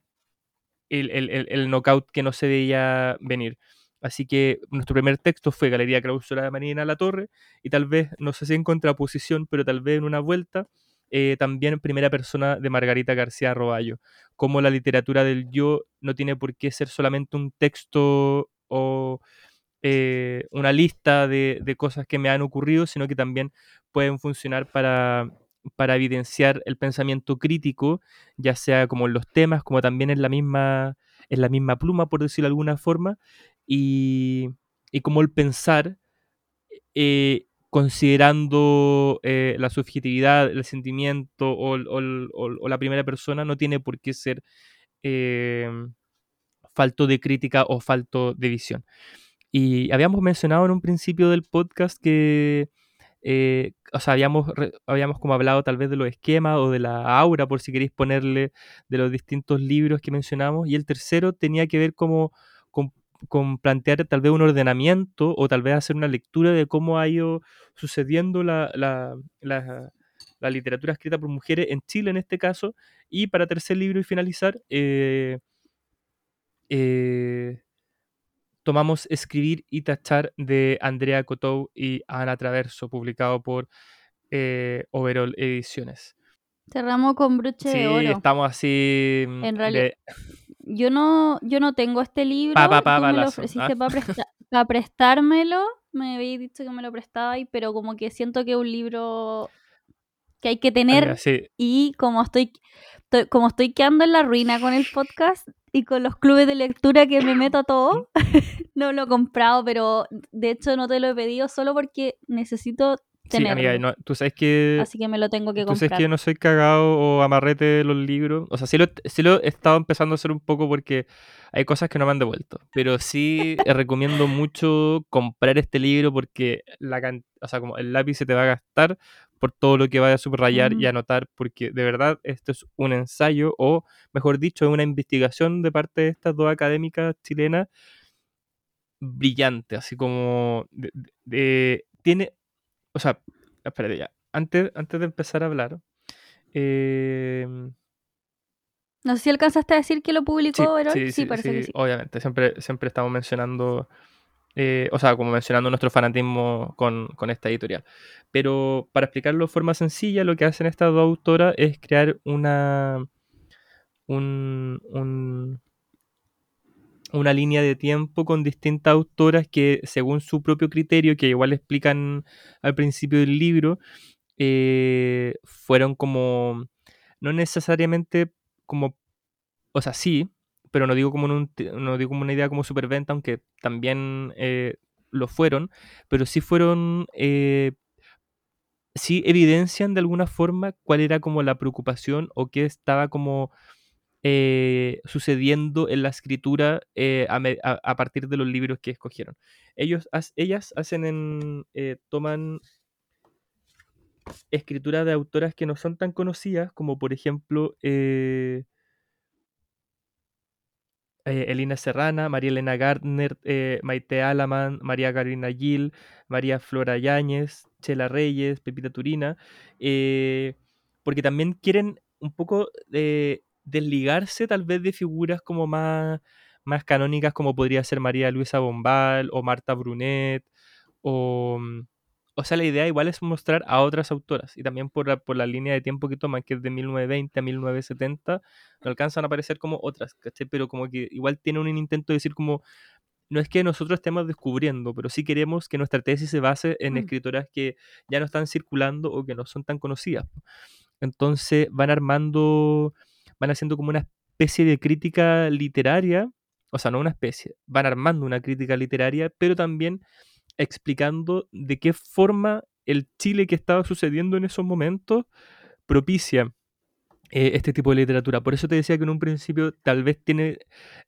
Speaker 3: el, el, el knockout que no se veía venir. Así que nuestro primer texto fue Galería Clausura de Marina La Torre y tal vez, no sé si en contraposición, pero tal vez en una vuelta, eh, también en primera persona de Margarita García Roballo. Como la literatura del yo no tiene por qué ser solamente un texto o eh, una lista de, cosas que me han ocurrido, sino que también pueden funcionar para, para evidenciar el pensamiento crítico, ya sea como en los temas, como también en la misma, en la misma pluma, por decirlo de alguna forma, y, y como el pensar, eh, considerando eh, la subjetividad, el sentimiento o, la primera persona, no tiene por qué ser eh, falto de crítica o falto de visión. Y habíamos mencionado en un principio del podcast que o sea, habíamos, habíamos como hablado tal vez de los esquemas o de la aura, por si queréis ponerle, de los distintos libros que mencionamos, y el tercero tenía que ver como con, plantear tal vez un ordenamiento o tal vez hacer una lectura de cómo ha ido sucediendo la, la, la, literatura escrita por mujeres en Chile en este caso, y para tercer libro y finalizar, eh, eh, tomamos Escribir y Tachar de Andrea Cotou y Ana Traverso, publicado por eh, Overall Ediciones.
Speaker 2: Cerramos con broche de oro.
Speaker 3: Sí, estamos así.
Speaker 2: Mm, en realidad, yo, no, yo no tengo este libro. Pa, pa, me lo ofreciste para prestármelo. Me habéis dicho que me lo prestabais, pero como que siento que es un libro que hay que tener. Y como estoy, como estoy quedando en la ruina con el podcast y con los clubes de lectura que me meto a todo, no lo he comprado, pero de hecho no te lo he pedido solo porque necesito. Sí, amiga,
Speaker 3: tú sabes que...
Speaker 2: Así que me lo tengo que comprar.
Speaker 3: Tú sabes que no soy cagado o amarrete de los libros. O sea, sí lo, sí lo he estado empezando a hacer un poco porque hay cosas que no me han devuelto. Pero sí recomiendo mucho comprar este libro porque la o sea, como el lápiz se te va a gastar por todo lo que vaya a subrayar y anotar, porque de verdad esto es un ensayo, o mejor dicho, una investigación de parte de estas dos académicas chilenas brillante, así como de, tiene, o sea, espérate ya, antes, antes de empezar a hablar, eh,
Speaker 2: no sé si alcanzaste a decir que lo publicó,
Speaker 3: sí, sí, parece que sí. Obviamente, siempre, siempre estamos mencionando eh, o sea, como mencionando nuestro fanatismo con, esta editorial. Pero para explicarlo de forma sencilla, lo que hacen estas dos autoras es crear una, una línea de tiempo con distintas autoras que, según su propio criterio, que igual explican al principio del libro, eh, fueron como, no necesariamente como, o sea, sí, pero no digo como, no digo como una idea como superventa, aunque también eh, lo fueron, pero sí fueron, eh, sí evidencian de alguna forma cuál era como la preocupación o qué estaba como eh, sucediendo en la escritura a, partir de los libros que escogieron. Ellos, ellas hacen en, toman escritura de autoras que no son tan conocidas, como por ejemplo eh, Elina Serrana, María Elena Gardner, eh, Maite Alaman, María Karina Gil, María Flora Yáñez, Chela Reyes, Pepita Turina, eh, porque también quieren un poco desligarse tal vez de figuras como más, más canónicas como podría ser María Luisa Bombal o Marta Brunet o mm, o sea, la idea igual es mostrar a otras autoras y también por la, por la línea de tiempo que toman, que es de 1920 a 1970, no alcanzan a aparecer como otras, ¿cachai? Pero como que igual tiene un intento de decir como, no es que nosotros estemos descubriendo, pero sí queremos que nuestra tesis se base en mm. escritoras que ya no están circulando o que no son tan conocidas. Entonces van armando, van haciendo como una especie de crítica literaria, o sea, no una especie, van armando una crítica literaria, pero también explicando de qué forma el Chile que estaba sucediendo en esos momentos propicia eh, este tipo de literatura. Por eso te decía que en un principio tal vez tiene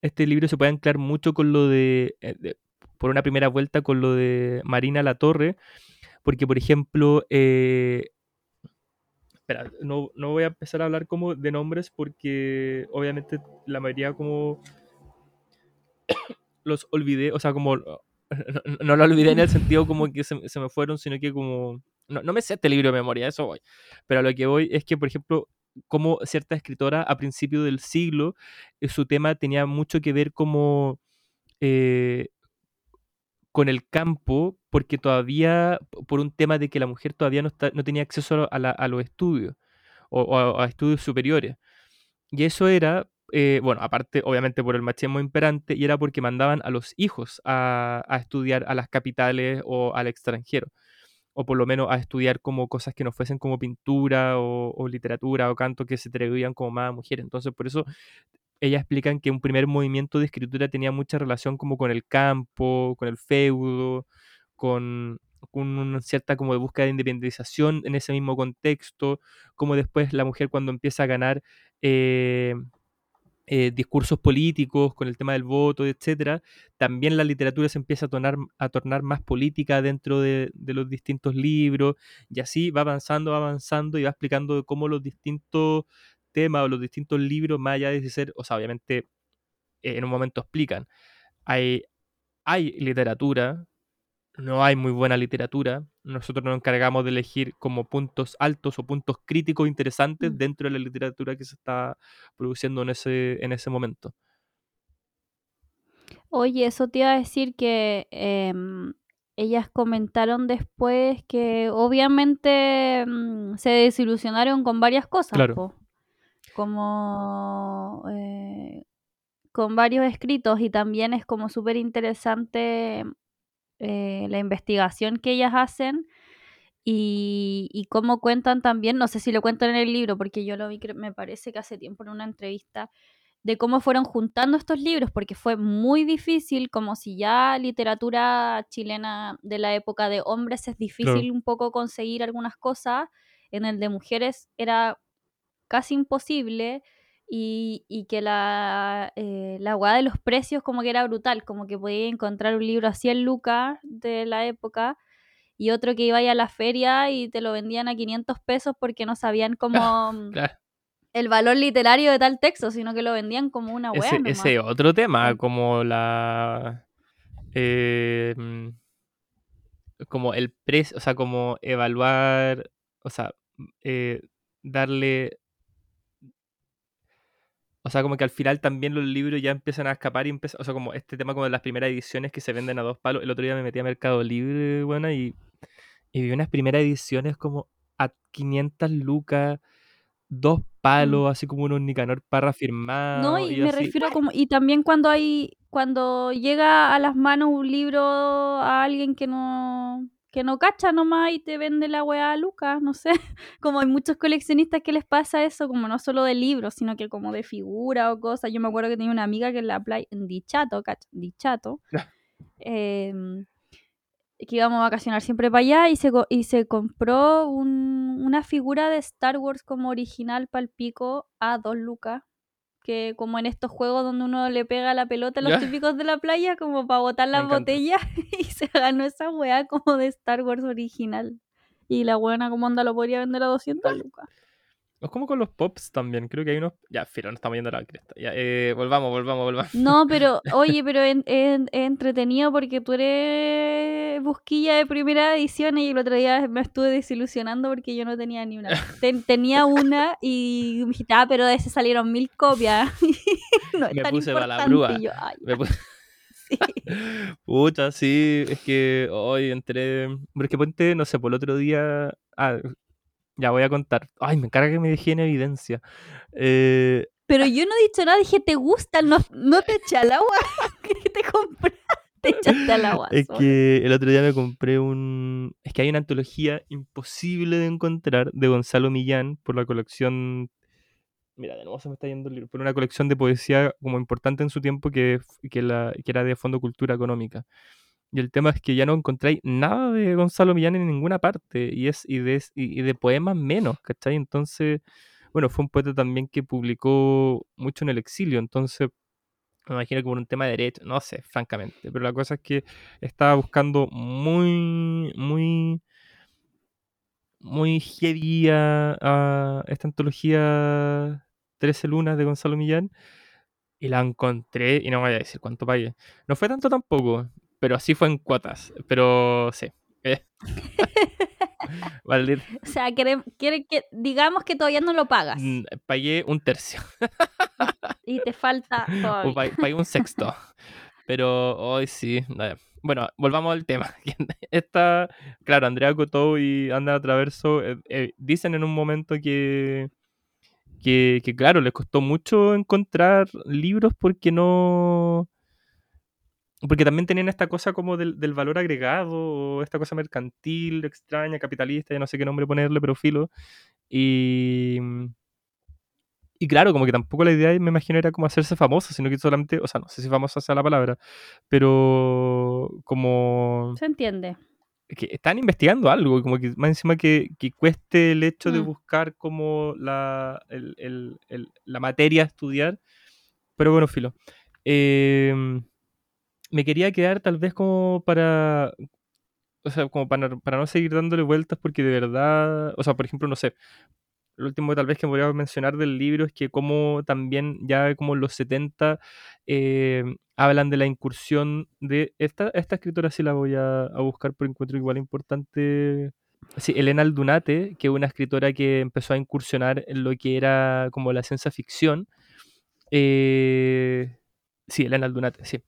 Speaker 3: este libro se puede anclar mucho con lo de, eh, por una primera vuelta con lo de Marina La Torre, porque por ejemplo, eh, espera, no, no, voy a empezar a hablar como de nombres porque obviamente la mayoría como los olvidé, o sea, como no, lo olvidé en el sentido como que se, me fueron, sino que como... No, me sé este libro de memoria, eso voy. Pero a lo que voy es que, por ejemplo, como cierta escritora a principios del siglo, eh, su tema tenía mucho que ver como... Eh, con el campo, porque todavía, por un tema de que la mujer todavía no, tenía acceso a, los estudios o, a, estudios superiores. Y eso era eh, bueno, aparte obviamente por el machismo imperante, y era porque mandaban a los hijos a, estudiar a las capitales o al extranjero, o por lo menos a estudiar como cosas que no fuesen como pintura o, literatura o canto que se atribuían como más a mujeres. Entonces, por eso ellas explican que un primer movimiento de escritura tenía mucha relación como con el campo, con el feudo, con, una cierta como de búsqueda de independización en ese mismo contexto, como después la mujer cuando empieza a ganar... Eh, eh, discursos políticos, con el tema del voto, etcétera, también la literatura se empieza a, tornar, a tornar más política dentro de, de, los distintos libros, y así va avanzando, va avanzando y va explicando cómo los distintos temas o los distintos libros, más allá de ser, o sea, obviamente en un momento explican, hay, hay literatura, no hay muy buena literatura. Nosotros nos encargamos de elegir como puntos altos o puntos críticos interesantes
Speaker 2: Mm.
Speaker 3: dentro de la literatura que se está produciendo en ese, en ese momento.
Speaker 2: Oye, eso te iba a decir que em, ellas comentaron después que obviamente mm, se desilusionaron con varias cosas,
Speaker 3: Claro.
Speaker 2: po. Como eh, con varios escritos y también es como súper interesante eh, la investigación que ellas hacen y, y cómo cuentan también, no sé si lo cuentan en el libro, porque yo lo vi, me parece que hace tiempo en una entrevista, de cómo fueron juntando estos libros, porque fue muy difícil, como si ya literatura chilena de la época de hombres es difícil
Speaker 3: Claro.
Speaker 2: un poco conseguir algunas cosas, en el de mujeres era casi imposible y, y que la, eh, la hueá de los precios como que era brutal, como que podía encontrar un libro a 100 lucas de la época y otro que iba a la feria y te lo vendían a 500 pesos porque no sabían cómo mm,
Speaker 3: Claro.
Speaker 2: el valor literario de tal texto, sino que lo vendían como una hueá
Speaker 3: Ese, otro tema, como la. eh, mm, como el precio, o sea, como evaluar, o sea, eh, darle. O sea, como que al final también los libros ya empiezan a escapar y empiezan, o sea, como este tema como de las primeras ediciones que se venden a dos palos. El otro día me metí a Mercado Libre, bueno, y, y vi unas primeras ediciones como a 500 lucas, dos palos, así como unos Nicanor Parra
Speaker 2: Mm. No,
Speaker 3: firmados
Speaker 2: y
Speaker 3: y
Speaker 2: me
Speaker 3: así.
Speaker 2: refiero a como, y también cuando hay, cuando llega a las manos un libro a alguien que no, que no cacha nomás y te vende la weá a Lucas, no sé, como hay muchos coleccionistas que les pasa eso, como no solo de libros, sino que como de figuras o cosas. Yo me acuerdo que tenía una amiga que en la playa, en Dichato, cacha, Dichato, em, que íbamos a vacacionar siempre para allá y se, y se compró un- una figura de Star Wars como original para el pico a dos lucas. Que como en estos juegos donde uno le pega la pelota a los
Speaker 3: Ya.
Speaker 2: típicos de la playa, como para botar las botellas, y se ganó esa weá como de Star Wars original. Y la buena como onda lo podría vender a 200 lucas.
Speaker 3: Es como con los pops también. Creo que hay unos. Ya, filo, no estamos yendo a la cresta. Ya, eh, volvamos, volvamos, volvamos.
Speaker 2: No, pero, oye, pero es entretenido porque tú eres busquilla de primera edición y el otro día me estuve desilusionando porque yo no tenía ni una. Ten- tenía una y me dijiste, ah, pero de ese salieron mil copias. no es
Speaker 3: Me
Speaker 2: tan
Speaker 3: puse.
Speaker 2: Y yo, ay,
Speaker 3: Me puse-
Speaker 2: sí.
Speaker 3: Puta, sí, es que hoy entré. Pero es que ponte, no sé, por el otro día. Ah, ya voy a contar. Ay, me encarga que me dejé en evidencia. Eh,
Speaker 2: Pero yo no he dicho nada, dije, ¿te gustan? No, no te eché al agua. ¿Qué te compraste? Te echaste al agua.
Speaker 3: es que el otro día me compré un. Es que hay una antología imposible de encontrar de Gonzalo Millán por la colección. Mira, de nuevo se me está yendo el libro. Por una colección de poesía como importante en su tiempo que, que, la, que era de Fondo Cultura Económica. Y el tema es que ya no encontráis nada de Gonzalo Millán en ninguna parte. Y, es, y, de, y de poemas menos, ¿cachai? Entonces, bueno, fue un poeta también que publicó mucho en el exilio. Entonces, me imagino que por un tema de derecho, no sé, francamente. Pero la cosa es que estaba buscando muy, muy, muy heavy a esta antología 13 lunas de Gonzalo Millán. Y la encontré, y no voy a decir cuánto pagué. No fue tanto tampoco, pero sí fue en cuotas. Pero sí. eh. Vale,
Speaker 2: O sea, quiere, quiere que digamos que todavía no lo pagas
Speaker 3: mm, pagué un tercio.
Speaker 2: y te falta
Speaker 3: O
Speaker 2: todavía.
Speaker 3: pa- pagué un sexto. Pero hoy sí. Bueno, volvamos al tema. Esta, claro, Andrea Cotó y Anda Traverso eh, eh, dicen en un momento que, que, que, claro, les costó mucho encontrar libros porque no. Porque también tenían esta cosa como del, del valor agregado, o esta cosa mercantil, extraña, capitalista, ya no sé qué nombre ponerle, pero filo. Y. Y claro, como que tampoco la idea, me imagino, era como hacerse famoso, sino que solamente, o sea, no sé si famosa sea la palabra, pero como
Speaker 2: Se entiende.
Speaker 3: que están investigando algo, como que más encima que, que cueste el hecho de
Speaker 2: Mm.
Speaker 3: buscar como la, el- el- el- la materia a estudiar, pero bueno, filo. Em, me quería quedar tal vez como para, o sea, como para, para no seguir dándole vueltas porque de verdad, o sea, por ejemplo, no sé, lo último tal vez que podría mencionar del libro es que como también ya como los 70 eh, hablan de la incursión de esta, esta escritora sí la voy a, a buscar por encuentro igual importante. Sí, Elena Aldunate, que es una escritora que empezó a incursionar en lo que era como la ciencia ficción. Eh, sí, Elena Aldunate, sí.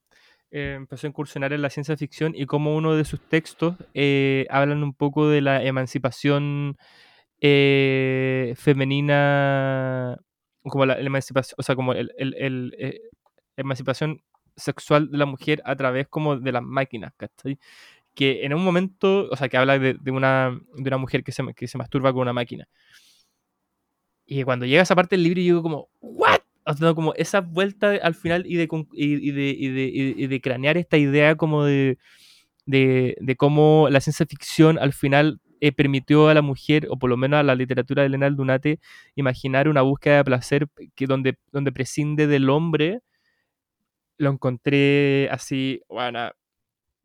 Speaker 3: Eh, empezó a incursionar en la ciencia ficción y como uno de sus textos eh, hablan un poco de la emancipación eh, femenina, como la, emancipación, o sea, como el, el, eh, emancipación sexual de la mujer a través como de las máquinas, ¿cachai? Que en un momento, o sea, que habla de, una, de una mujer que se, que se masturba con una máquina. Y cuando llega esa parte del libro, yo digo como. O sea, como esa vuelta al final y de, y, de, y de, y de cranear esta idea como de, de cómo la ciencia ficción al final eh, permitió a la mujer, o por lo menos a la literatura de Elena Aldunate, imaginar una búsqueda de placer que donde, donde prescinde del hombre, lo encontré así, bueno,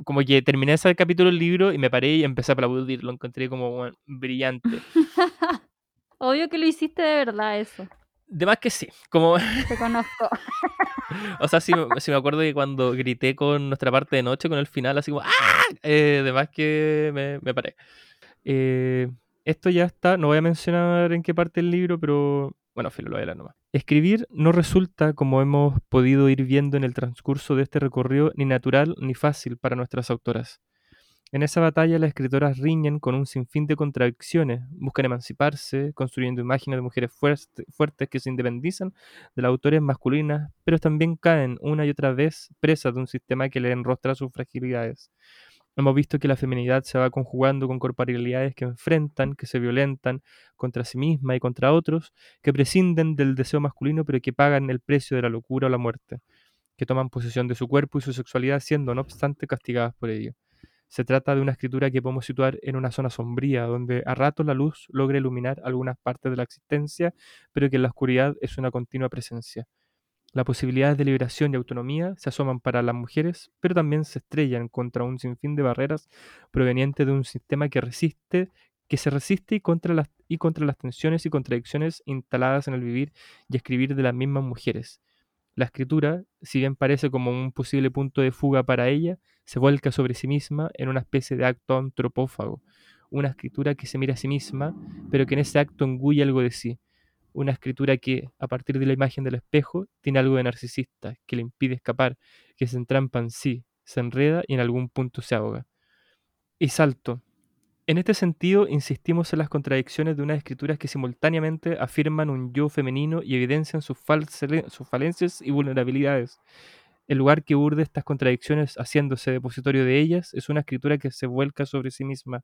Speaker 3: como que terminé ese capítulo del libro y me paré y empecé a aplaudir, lo encontré como bueno, brillante.
Speaker 2: Obvio que lo hiciste de verdad eso.
Speaker 3: De más que sí, como...
Speaker 2: Te conozco.
Speaker 3: o sea, sí, sí, me acuerdo que cuando grité con nuestra parte de noche, con el final, así como ¡ah! Eh, de más que me, me paré. Eh, esto ya está, no voy a mencionar en qué parte del libro, pero bueno, filo, lo voy a leer nomás. Escribir no resulta, como hemos podido ir viendo en el transcurso de este recorrido, ni natural ni fácil para nuestras autoras. En esa batalla las escritoras riñen con un sinfín de contradicciones, buscan emanciparse, construyendo imágenes de mujeres fuertes que se independizan de las autores masculinas, pero también caen una y otra vez presas de un sistema que le enrostra sus fragilidades. Hemos visto que la feminidad se va conjugando con corporalidades que enfrentan, que se violentan contra sí misma y contra otros, que prescinden del deseo masculino pero que pagan el precio de la locura o la muerte, que toman posesión de su cuerpo y su sexualidad siendo, no obstante, castigadas por ello. Se trata de una escritura que podemos situar en una zona sombría, donde a ratos la luz logra iluminar algunas partes de la existencia, pero que en la oscuridad es una continua presencia. Las posibilidades de liberación y autonomía se asoman para las mujeres, pero también se estrellan contra un sinfín de barreras provenientes de un sistema que resiste, que se resiste y contra las, y contra las tensiones y contradicciones instaladas en el vivir y escribir de las mismas mujeres. La escritura, si bien parece como un posible punto de fuga para ella, se vuelca sobre sí misma en una especie de acto antropófago, una escritura que se mira a sí misma, pero que en ese acto engulle algo de sí, una escritura que, a partir de la imagen del espejo, tiene algo de narcisista, que le impide escapar, que se entrampa en sí, se enreda y en algún punto se ahoga. Y salto. En este sentido, insistimos en las contradicciones de unas escrituras que simultáneamente afirman un yo femenino y evidencian sus, sus falencias y vulnerabilidades. El lugar que urde estas contradicciones haciéndose depositorio de ellas es una escritura que se vuelca sobre sí misma,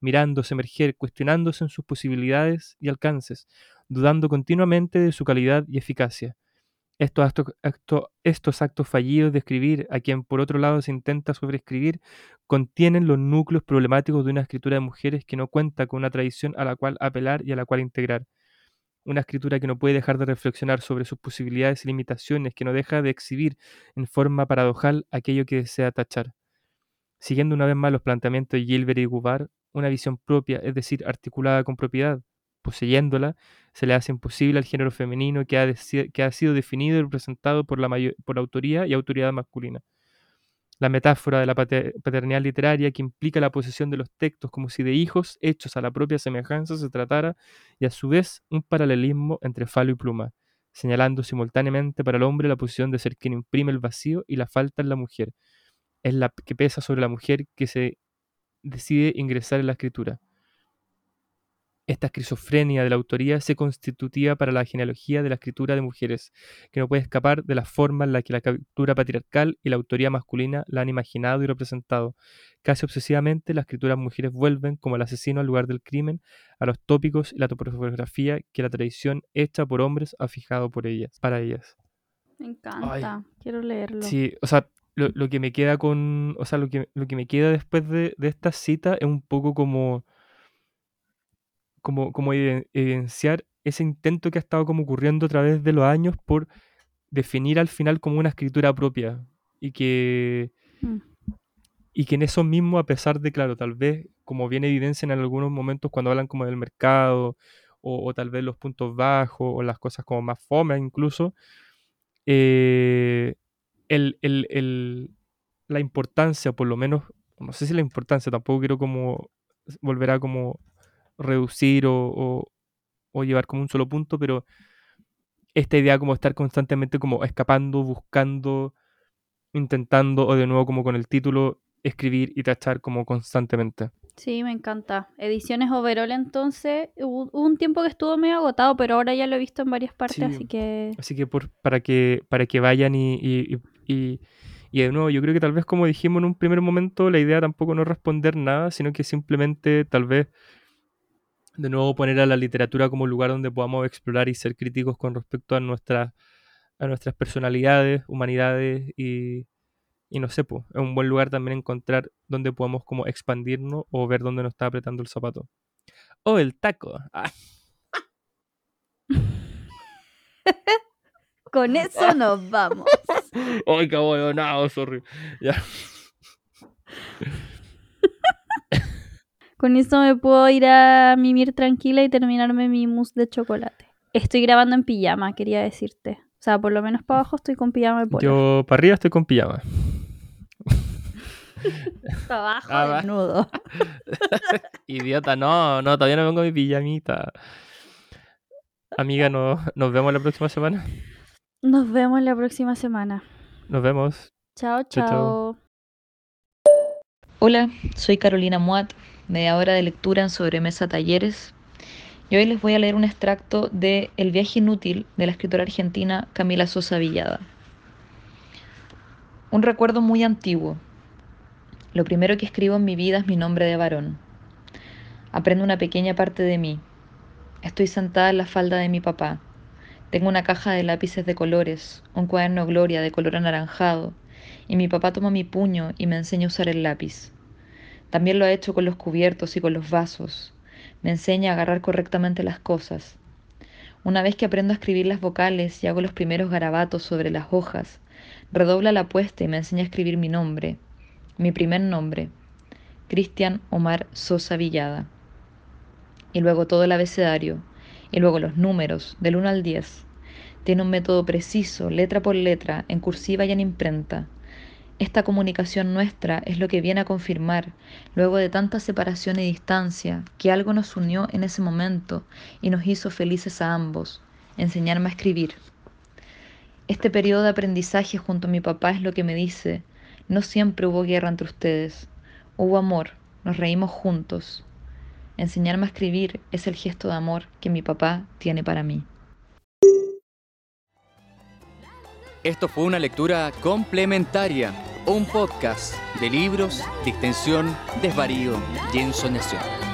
Speaker 3: mirándose emerger, cuestionándose en sus posibilidades y alcances, dudando continuamente de su calidad y eficacia. Estos actos, estos actos fallidos de escribir, a quien por otro lado se intenta sobreescribir, contienen los núcleos problemáticos de una escritura de mujeres que no cuenta con una tradición a la cual apelar y a la cual integrar una escritura que no puede dejar de reflexionar sobre sus posibilidades y limitaciones, que no deja de exhibir en forma paradojal aquello que desea tachar. Siguiendo una vez más los planteamientos de Gilbert y Gubar, una visión propia, es decir, articulada con propiedad, poseyéndola, se le hace imposible al género femenino que ha, que ha sido definido y representado por la, por autoría y autoridad masculina la metáfora de la paternidad literaria que implica la posesión de los textos como si de hijos hechos a la propia semejanza se tratara y a su vez un paralelismo entre falo y pluma, señalando simultáneamente para el hombre la posición de ser quien imprime el vacío y la falta en la mujer. Es la que pesa sobre la mujer que se decide ingresar en la escritura. Esta esquizofrenia de la autoría se constituía para la genealogía de la escritura de mujeres, que no puede escapar de la forma en la que la cultura patriarcal y la autoría masculina la han imaginado y representado. Casi obsesivamente, las escrituras mujeres vuelven, como el asesino al lugar del crimen, a los tópicos y la topografía que la tradición hecha por hombres ha fijado por ellas, para ellas.
Speaker 2: Me encanta, quiero leerlo.
Speaker 3: Sí, o sea, lo, que me queda con. O sea, lo que, lo que me queda después de, de esta cita es un poco como como, como evidenciar ese intento que ha estado como ocurriendo a través de los años por definir al final como una escritura propia y que,
Speaker 2: Mm.
Speaker 3: y que en eso mismo, a pesar de, claro, tal vez, como bien evidencian en algunos momentos cuando hablan como del mercado, o, o tal vez los puntos bajos, o las cosas como más fome incluso, eh, el, el- el- la importancia, por lo menos, no sé si la importancia, tampoco quiero como volver a como reducir o, o- o llevar como un solo punto, pero esta idea como estar constantemente como escapando, buscando, intentando, o de nuevo como con el título, escribir y tachar como constantemente.
Speaker 2: Sí, me encanta. Ediciones Overall, entonces, hubo, un tiempo que estuvo medio agotado, pero ahora ya lo he visto en varias partes,
Speaker 3: Sí.
Speaker 2: así que
Speaker 3: Así que por, para que para que vayan y, y, y- y- y de nuevo, yo creo que tal vez como dijimos en un primer momento, la idea tampoco no es responder nada, sino que simplemente tal vez de nuevo poner a la literatura como lugar donde podamos explorar y ser críticos con respecto a nuestras a nuestras personalidades, humanidades y, y no sé, pues, es un buen lugar también encontrar donde podamos como expandirnos o ver dónde nos está apretando el zapato. O el taco. Ah,
Speaker 2: con eso nos vamos.
Speaker 3: ¡Ay, qué! No, sorry. Ya.
Speaker 2: Con eso me puedo ir a mimir tranquila y terminarme mi mousse de chocolate. Estoy grabando en pijama, quería decirte. O sea, por lo menos para abajo estoy con pijama de polo.
Speaker 3: Yo para arriba estoy con pijama.
Speaker 2: para abajo
Speaker 3: Ah,
Speaker 2: desnudo.
Speaker 3: Idiota, no, no, todavía no vengo mi pijamita. Amiga, no, nos vemos la próxima semana.
Speaker 2: Nos vemos la próxima semana.
Speaker 3: Nos vemos.
Speaker 2: Chao,
Speaker 3: Chao,
Speaker 2: chao.
Speaker 3: chao.
Speaker 4: Hola, soy Carolina Muat, media hora de lectura en Sobremesa Talleres. Y hoy les voy a leer un extracto de El viaje inútil de la escritora argentina Camila Sosa Villada. Un recuerdo muy antiguo. Lo primero que escribo en mi vida es mi nombre de varón. Aprendo una pequeña parte de mí. Estoy sentada en la falda de mi papá. Tengo una caja de lápices de colores, un cuaderno Gloria de color anaranjado, y mi papá toma mi puño y me enseña a usar el lápiz. También lo ha hecho con los cubiertos y con los vasos. Me enseña a agarrar correctamente las cosas. Una vez que aprendo a escribir las vocales y hago los primeros garabatos sobre las hojas, redobla la apuesta y me enseña a escribir mi nombre, mi primer nombre, Cristian Omar Sosa Villada. Y luego todo el abecedario, y luego los números, del 1 al 10. Tiene un método preciso, letra por letra, en cursiva y en imprenta. Esta comunicación nuestra es lo que viene a confirmar, luego de tanta separación y distancia, que algo nos unió en ese momento y nos hizo felices a ambos, enseñarme a escribir. Este periodo de aprendizaje junto a mi papá es lo que me dice, no siempre hubo guerra entre ustedes, hubo amor, nos reímos juntos. Enseñarme a escribir es el gesto de amor que mi papá tiene para mí.
Speaker 1: Esto fue una lectura complementaria, un podcast de libros, distensión, desvarío y ensoñación.